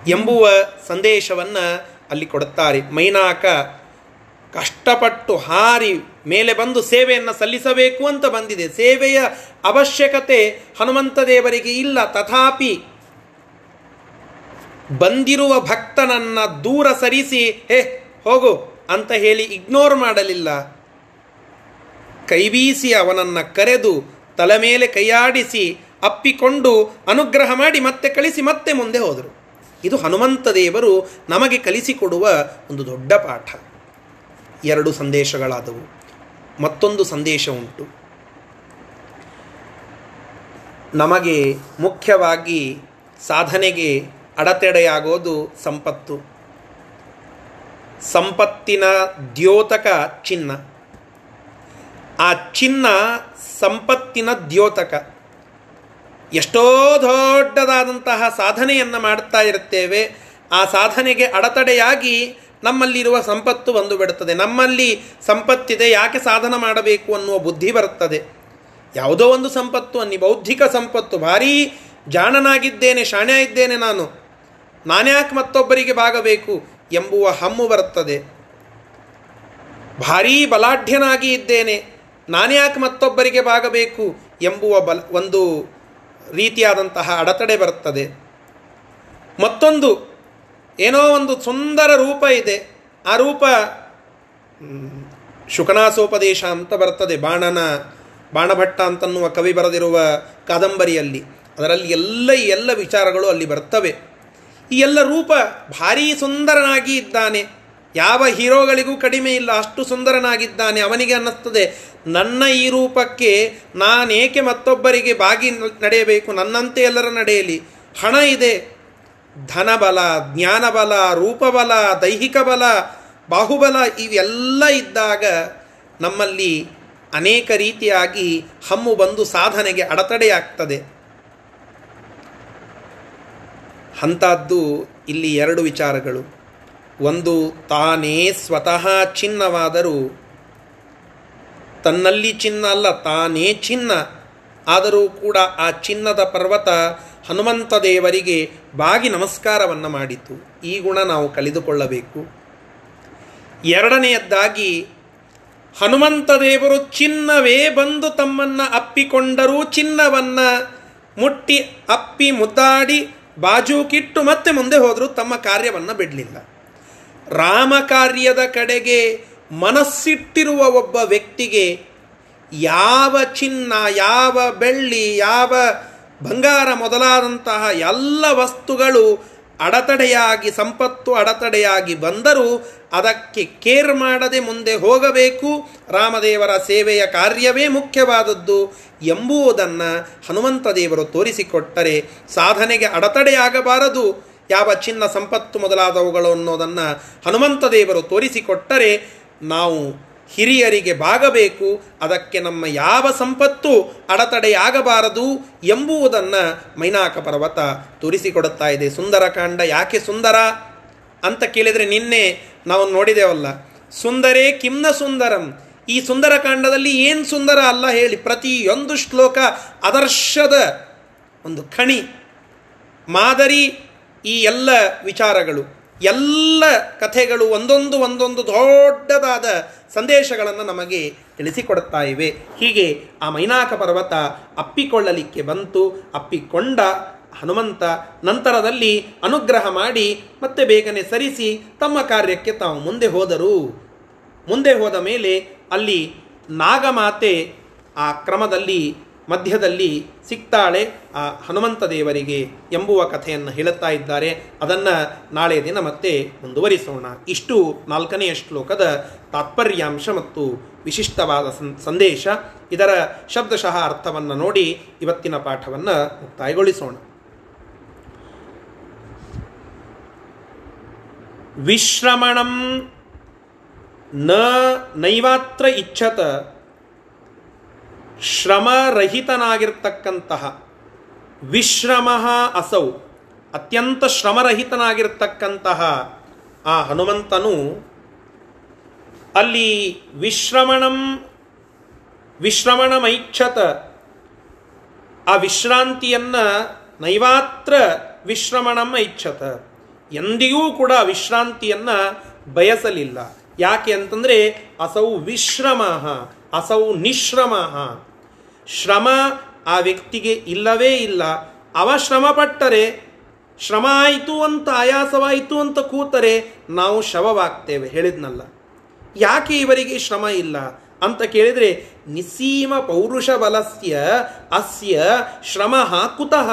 Speaker 1: ಎಂಬುವ ಸಂದೇಶವನ್ನು ಅಲ್ಲಿ ಕೊಡುತ್ತಾರೆ. ಮೈನಾಕ ಕಷ್ಟಪಟ್ಟು ಹಾರಿ ಮೇಲೆ ಬಂದು ಸೇವೆಯನ್ನು ಸಲ್ಲಿಸಬೇಕು ಅಂತ ಬಂದಿದೆ. ಸೇವೆಯ ಅವಶ್ಯಕತೆ ಹನುಮಂತ ದೇವರಿಗೆ ಇಲ್ಲ. ತಥಾಪಿ ಬಂದಿರುವ ಭಕ್ತನನ್ನ ದೂರ ಸರಿಸಿ, ಹೇ, ಹೋಗು ಅಂತ ಹೇಳಿ ಇಗ್ನೋರ್ ಮಾಡಲಿಲ್ಲ. ಕೈಬೀಸಿ ಅವನನ್ನು ಕರೆದು ತಲೆ ಮೇಲೆ ಕೈಯಾಡಿಸಿ ಅಪ್ಪಿಕೊಂಡು ಅನುಗ್ರಹ ಮಾಡಿ ಮತ್ತೆ ಕಳಿಸಿ, ಮತ್ತೆ ಮುಂದೆ ಹೋದರು. ಇದು ಹನುಮಂತ ದೇವರು ನಮಗೆ ಕಲಿಸಿಕೊಡುವ ಒಂದು ದೊಡ್ಡ ಪಾಠ. ಎರಡು ಸಂದೇಶಗಳಾದವು. ಮತ್ತೊಂದು ಸಂದೇಶ ಉಂಟು ನಮಗೆ ಮುಖ್ಯವಾಗಿ ಸಾಧನೆಗೆ ಅಡೆತಡೆಯಾಗೋದು ಸಂಪತ್ತು. ಸಂಪತ್ತಿನ ದ್ಯೋತಕ ಚಿನ್ನ. ಆ ಚಿನ್ನ ಸಂಪತ್ತಿನ ದ್ಯೋತಕ. ಎಷ್ಟೋ ದೊಡ್ಡದಾದಂತಹ ಸಾಧನೆಯನ್ನು ಮಾಡ್ತಾ ಇರುತ್ತೇವೆ. ಆ ಸಾಧನೆಗೆ ಅಡೆತಡೆಯಾಗಿ ನಮ್ಮಲ್ಲಿರುವ ಸಂಪತ್ತು ಬಂದು ಬಿಡುತ್ತದೆ ನಮ್ಮಲ್ಲಿ ಸಂಪತ್ತಿದೆ, ಯಾಕೆ ಸಾಧನ ಮಾಡಬೇಕು ಅನ್ನುವ ಬುದ್ಧಿ ಬರುತ್ತದೆ. ಯಾವುದೋ ಒಂದು ಸಂಪತ್ತು, ಅನ್ನಿ ಬೌದ್ಧಿಕ ಸಂಪತ್ತು. ಭಾರೀ ಜಾಣನಾಗಿದ್ದೇನೆ ಶಾಣ್ಯ ಇದ್ದೇನೆ ನಾನು ನಾನ್ಯಾಕೆ ಮತ್ತೊಬ್ಬರಿಗೆ ಬಾಗಬೇಕು ಎಂಬುವ ಹಮ್ಮು ಬರುತ್ತದೆ. ಭಾರೀ ಬಲಾಢ್ಯನಾಗಿ ಇದ್ದೇನೆ ನಾನ್ಯಾಕೆ ಮತ್ತೊಬ್ಬರಿಗೆ ಬಾಗಬೇಕು ಎಂಬುವ ಬಲ, ಒಂದು ರೀತಿಯಾದಂತಹ ಅಡೆತಡೆ ಬರುತ್ತದೆ. ಮತ್ತೊಂದು ಏನೋ ಒಂದು ಸುಂದರ ರೂಪ ಇದೆ. ಆ ರೂಪ ಶುಕನಾಸೋಪದೇಶ ಅಂತ ಬರ್ತದೆ. ಬಾಣನ, ಬಾಣಭಟ್ಟ ಅಂತನ್ನುವ ಕವಿ ಬರೆದಿರುವ ಕಾದಂಬರಿಯಲ್ಲಿ. ಅದರಲ್ಲಿ ಎಲ್ಲ ಎಲ್ಲ ವಿಚಾರಗಳು ಅಲ್ಲಿ ಬರ್ತವೆ. ಈ ಎಲ್ಲ ರೂಪ ಭಾರೀ ಸುಂದರನಾಗಿ ಇದ್ದಾನೆ. ಯಾವ ಹೀರೋಗಳಿಗೂ ಕಡಿಮೆ ಇಲ್ಲ. ಅಷ್ಟು ಸುಂದರನಾಗಿದ್ದಾನೆ. ಅವನಿಗೆ ಅನ್ನಿಸ್ತದೆ, ನನ್ನ ಈ ರೂಪಕ್ಕೆ ನಾನೇಕೆ ಮತ್ತೊಬ್ಬರಿಗೆ ಬಾಗಿ ನಡೆಯಬೇಕು? ನನ್ನಂತೆ ಎಲ್ಲರ ನಡೆಯಲಿ. ಹಣ ಇದೆ. ಧನಬಲ, ಜ್ಞಾನಬಲ, ರೂಪಬಲ ದೈಹಿಕ ಬಲ ಬಾಹುಬಲ ಇವೆಲ್ಲ ಇದ್ದಾಗ ನಮ್ಮಲ್ಲಿ ಅನೇಕ ರೀತಿಯಾಗಿ ಹಮ್ಮು ಬಂದು ಸಾಧನೆಗೆ ಅಡೆತಡೆಯಾಗ್ತದೆ. ಅಂಥದ್ದು ಇಲ್ಲಿ ಎರಡು ವಿಚಾರಗಳು. ಒಂದು, ತಾನೇ ಸ್ವತಃ ಚಿನ್ನವಾದರೂ, ತನ್ನಲ್ಲಿ ಚಿನ್ನ ಅಲ್ಲ, ತಾನೇ ಚಿನ್ನ. ಆದರೂ ಕೂಡ ಆ ಚಿನ್ನದ ಪರ್ವತ ಹನುಮಂತ ದೇವರಿಗೆ ಬಾಗಿ ನಮಸ್ಕಾರವನ್ನು ಮಾಡಿತು. ಈ ಗುಣ ನಾವು ಕಳೆದುಕೊಳ್ಳಬೇಕು. ಎರಡನೆಯದ್ದಾಗಿ, ಹನುಮಂತ ದೇವರು ಚಿನ್ನವೇ ಬಂದು ತಮ್ಮನ್ನು ಅಪ್ಪಿಕೊಂಡರೂ ಚಿನ್ನವನ್ನು ಮುಟ್ಟಿ ಅಪ್ಪಿ ಮುದ್ದಾಡಿ ಬಾಜೂಕಿಟ್ಟು ಮತ್ತೆ ಮುಂದೆ ಹೋದರೂ ತಮ್ಮ ಕಾರ್ಯವನ್ನು ಬಿಡಲಿಲ್ಲ. ರಾಮ ಕಾರ್ಯದ ಕಡೆಗೆ ಮನಸ್ಸಿಟ್ಟಿರುವ ಒಬ್ಬ ವ್ಯಕ್ತಿಗೆ ಯಾವ ಚಿನ್ನ, ಯಾವ ಬೆಳ್ಳಿ, ಯಾವ ಬಂಗಾರ ಮೊದಲಾದಂತಹ ಎಲ್ಲ ವಸ್ತುಗಳು ಅಡತಡೆಯಾಗಿ, ಸಂಪತ್ತು ಅಡತಡೆಯಾಗಿ ಬಂದರೂ ಅದಕ್ಕೆ ಕೇರ್ ಮಾಡದೆ ಮುಂದೆ ಹೋಗಬೇಕು. ರಾಮದೇವರ ಸೇವೆಯ ಕಾರ್ಯವೇ ಮುಖ್ಯವಾದದ್ದು ಎಂಬುವುದನ್ನು ಹನುಮಂತ ದೇವರು ತೋರಿಸಿಕೊಟ್ಟರೆ ಸಾಧನೆಗೆ ಅಡತಡೆಯಾಗಬಾರದು. ಯಾವ ಚಿನ್ನ ಸಂಪತ್ತು ಮೊದಲಾದವುಗಳು ಅನ್ನೋದನ್ನು ಹನುಮಂತ ದೇವರು ತೋರಿಸಿಕೊಟ್ಟರೆ ನಾವು ಹಿರಿಯರಿಗೆ ಬಾಗಬೇಕು, ಅದಕ್ಕೆ ನಮ್ಮ ಯಾವ ಸಂಪತ್ತು ಅಡತಡೆಯಾಗಬಾರದು ಎಂಬುವುದನ್ನು ಮೈನಾಕ ಪರ್ವತ ತೋರಿಸಿಕೊಡುತ್ತಾ ಇದೆ. ಸುಂದರಕಾಂಡ ಯಾಕೆ ಸುಂದರ? ಅಂತ ಕೇಳಿದರೆ ನಿನ್ನೆ ನಾವು ನೋಡಿದೆವಲ್ಲ, ಸುಂದರೇ ಕಿಮ್ನ ಸುಂದರಂ. ಈ ಸುಂದರಕಾಂಡದಲ್ಲಿ ಏನು ಸುಂದರ ಅಲ್ಲ ಹೇಳಿ, ಪ್ರತಿಯೊಂದು ಶ್ಲೋಕ ಆದರ್ಶದ ಒಂದು ಖಣಿ, ಮಾದರಿ ಈ ಎಲ್ಲ ವಿಚಾರಗಳು. ಎಲ್ಲ ಕಥೆಗಳು ಒಂದೊಂದು ಒಂದೊಂದು ದೊಡ್ಡದಾದ ಸಂದೇಶಗಳನ್ನು ನಮಗೆ ತಿಳಿಸಿಕೊಡುತ್ತಾ ಇವೆ. ಹೀಗೆ ಆ ಮೈನಾಕ ಪರ್ವತ ಅಪ್ಪಿಕೊಳ್ಳಲಿಕ್ಕೆ ಬಂತು. ಅಪ್ಪಿಕೊಂಡ ಹನುಮಂತ ನಂತರದಲ್ಲಿ ಅನುಗ್ರಹ ಮಾಡಿ ಮತ್ತೆ ಬೇಗನೆ ಸರಿಸಿ ತಮ್ಮ ಕಾರ್ಯಕ್ಕೆ ತಾವು ಮುಂದೆ ಹೋದರು. ಮುಂದೆ ಹೋದ ಮೇಲೆ ಅಲ್ಲಿ ನಾಗಮಾತೆ ಆ ಕ್ರಮದಲ್ಲಿ ಮಧ್ಯದಲ್ಲಿ ಸಿಗ್ತಾಳೆ ಆ ಹನುಮಂತ ದೇವರಿಗೆ ಎಂಬುವ ಕಥೆಯನ್ನು ಹೇಳುತ್ತಾ ಇದ್ದಾರೆ. ಅದನ್ನು ನಾಳೆ ದಿನ ಮತ್ತೆ ಮುಂದುವರಿಸೋಣ. ಇಷ್ಟು ನಾಲ್ಕನೆಯ ಶ್ಲೋಕದ ತಾತ್ಪರ್ಯಾಂಶ ಮತ್ತು ವಿಶಿಷ್ಟವಾದ ಸಂದೇಶ. ಇದರ ಶಬ್ದಶಃ ಅರ್ಥವನ್ನು ನೋಡಿ ಇವತ್ತಿನ ಪಾಠವನ್ನು ಮುಕ್ತಾಯಗೊಳಿಸೋಣ. ವಿಶ್ರಮಣಂ ನ ನೈವಾತ್ರ ಇಚ್ಛತ ಶ್ರಮರಹಿತನಾಗಿರ್ತಕ್ಕಂತಹ ವಿಶ್ರಮ ಅಸೌ, ಅತ್ಯಂತ ಶ್ರಮರಹಿತನಾಗಿರ್ತಕ್ಕಂತಹ ಆ ಹನುಮಂತನು ಅಲ್ಲಿ ವಿಶ್ರಮಣಂ, ವಿಶ್ರಮಣಮೈಕ್ಷತ, ಆ ವಿಶ್ರಾಂತಿಯನ್ನು ನೈವಾತ್ರ ವಿಶ್ರಮಣಂ ಐಚ್ಛತ ಎಂದಿಗೂ ಕೂಡ ವಿಶ್ರಾಂತಿಯನ್ನು ಬಯಸಲಿಲ್ಲ. ಯಾಕೆ ಅಂತಂದರೆ ಅಸೌ ವಿಶ್ರಮ, ಅಸೌ ನಿಶ್ರಮ. ಶ್ರಮ ಆ ವ್ಯಕ್ತಿಗೆ ಇಲ್ಲವೇ ಇಲ್ಲ. ಅವ ಶ್ರಮ ಪಟ್ಟರೆ ಶ್ರಮ ಆಯಿತು ಅಂತ, ಆಯಾಸವಾಯಿತು ಅಂತ ಕೂತರೆ ನಾವು ಶವವಾಗ್ತೇವೆ, ಹೇಳಿದ್ನಲ್ಲ. ಯಾಕೆ ಇವರಿಗೆ ಶ್ರಮ ಇಲ್ಲ? ಅಂತ ಕೇಳಿದರೆ ನಿಸೀಮ ಪೌರುಷ ಬಲಸ್ಯ ಅಸ್ಯ ಶ್ರಮ ಕುತಃ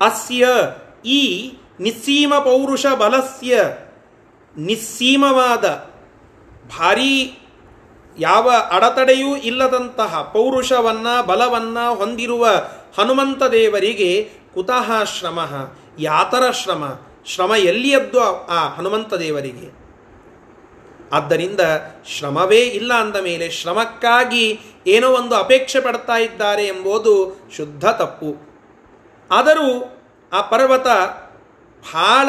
Speaker 1: ಅಸ್ಯ ಈ ನಿಸ್ಸೀಮ ಪೌರುಷ ಬಲಸ್ಯ ನಿಸ್ಸೀಮವಾದ ಭಾರೀ ಯಾವ ಅಡತಡೆಯೂ ಇಲ್ಲದಂತಹ ಪೌರುಷವನ್ನ, ಬಲವನ್ನ ಹೊಂದಿರುವ ಹನುಮಂತ ದೇವರಿಗೆ ಕುತಃ ಶ್ರಮ ಯಾತರ ಶ್ರಮ? ಶ್ರಮ ಎಲ್ಲಿಯದ್ದು ಆ ಹನುಮಂತ ದೇವರಿಗೆ? ಆದ್ದರಿಂದ ಶ್ರಮವೇ ಇಲ್ಲ ಅಂದ ಮೇಲೆ ಶ್ರಮಕ್ಕಾಗಿ ಏನೋ ಒಂದು ಅಪೇಕ್ಷೆ ಪಡ್ತಾ ಇದ್ದಾರೆ ಎಂಬುದು ಶುದ್ಧ ತಪ್ಪು. ಆದರೂ ಆ ಪರ್ವತ ಬಹಳ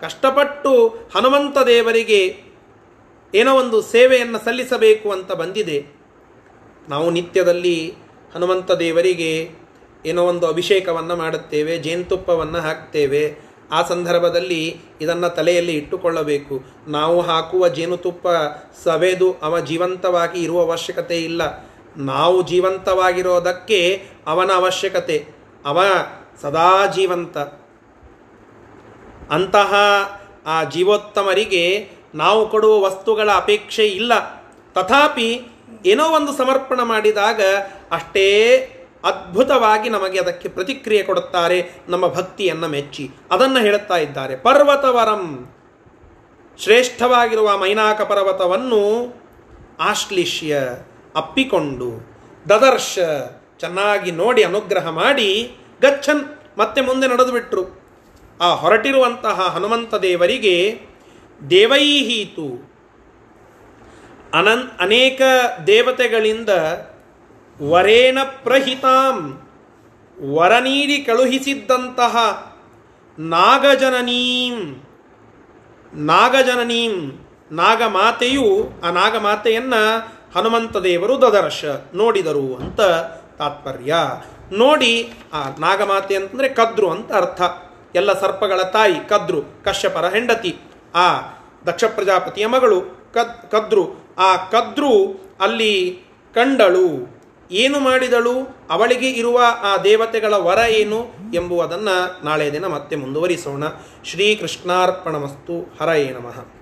Speaker 1: ಕಷ್ಟಪಟ್ಟು ಹನುಮಂತ ದೇವರಿಗೆ ಏನೋ ಒಂದು ಸೇವೆಯನ್ನು ಸಲ್ಲಿಸಬೇಕು ಅಂತ ಬಂದಿದೆ. ನಾವು ನಿತ್ಯದಲ್ಲಿ ಹನುಮಂತ ದೇವರಿಗೆ ಏನೋ ಒಂದು ಅಭಿಷೇಕವನ್ನು ಮಾಡುತ್ತೇವೆ, ಜೇನುತುಪ್ಪವನ್ನು ಹಾಕ್ತೇವೆ. ಆ ಸಂದರ್ಭದಲ್ಲಿ ಇದನ್ನು ತಲೆಯಲ್ಲಿ ಇಟ್ಟುಕೊಳ್ಳಬೇಕು. ನಾವು ಹಾಕುವ ಜೇನುತುಪ್ಪ ಸವೆದು ಅವ ಜೀವಂತವಾಗಿ ಇರುವ ಅವಶ್ಯಕತೆ ಇಲ್ಲ. ನಾವು ಜೀವಂತವಾಗಿರೋದಕ್ಕೆ ಅವನ ಅವಶ್ಯಕತೆ. ಅವ ಸದಾ ಜೀವಂತ. ಅಂತಹ ಆ ಜೀವೋತ್ತಮರಿಗೆ ನಾವು ಕೊಡುವ ವಸ್ತುಗಳ ಅಪೇಕ್ಷೆ ಇಲ್ಲ. ತಥಾಪಿ ಏನೋ ಒಂದು ಸಮರ್ಪಣ ಮಾಡಿದಾಗ ಅಷ್ಟೇ ಅದ್ಭುತವಾಗಿ ನಮಗೆ ಅದಕ್ಕೆ ಪ್ರತಿಕ್ರಿಯೆ ಕೊಡುತ್ತಾರೆ ನಮ್ಮ ಭಕ್ತಿಯನ್ನು ಮೆಚ್ಚಿ. ಅದನ್ನು ಹೇಳುತ್ತಾ ಇದ್ದಾರೆ. ಪರ್ವತವರಂ. ಶ್ರೇಷ್ಠವಾಗಿರುವ ಮೈನಾಕ ಪರ್ವತವನ್ನು ಆಶ್ಲಿಷ್ಯ ಅಪ್ಪಿಕೊಂಡು ದದರ್ಶ ಚೆನ್ನಾಗಿ ನೋಡಿ ಅನುಗ್ರಹ ಮಾಡಿ ಗಚ್ಚನ್ ಮತ್ತೆ ಮುಂದೆ ನಡೆದುಬಿಟ್ರು. ಆ ಹೊರಟಿರುವಂತಹ ಹನುಮಂತ ದೇವರಿಗೆ ದೇವೈಹೀತು. ಅನನ್ ಅನೇಕ ದೇವತೆಗಳಿಂದ ವರೇಣ ಪ್ರಹಿತಾಂ, ವರ ನೀಡಿ ಕಳುಹಿಸಿದ್ದಂತಹ ನಾಗಜನನೀಂ. ನಾಗಜನನೀಂ, ನಾಗಮಾತೆಯು ಆ ನಾಗಮಾತೆಯನ್ನು ಹನುಮಂತ ದೇವರು ದದರ್ಶ ನೋಡಿದರು ಅಂತ ತಾತ್ಪರ್ಯ. ನೋಡಿ, ಆ ನಾಗಮಾತೆ ಅಂತಂದರೆ ಕದ್ರು ಅಂತ ಅರ್ಥ. ಎಲ್ಲ ಸರ್ಪಗಳ ತಾಯಿ ಕದ್ರು, ಕಶ್ಯಪರ ಹೆಂಡತಿ. ಆ ದಕ್ಷ ಪ್ರಜಾಪತಿಯ ಮಗಳು ಕದ್, ಕದ್ರು. ಆ ಕದ್ರು ಅಲ್ಲಿ ಕಂಡಳು. ಏನು ಮಾಡಿದಳು? ಅವಳಿಗೆ ಇರುವ ಆ ದೇವತೆಗಳ ವರ ಏನು ಎಂಬುವುದನ್ನು ನಾಳೆ ದಿನ ಮತ್ತೆ ಮುಂದುವರಿಸೋಣ. ಶ್ರೀಕೃಷ್ಣಾರ್ಪಣಮಸ್ತು. ಹರಯೇ ನಮಃ.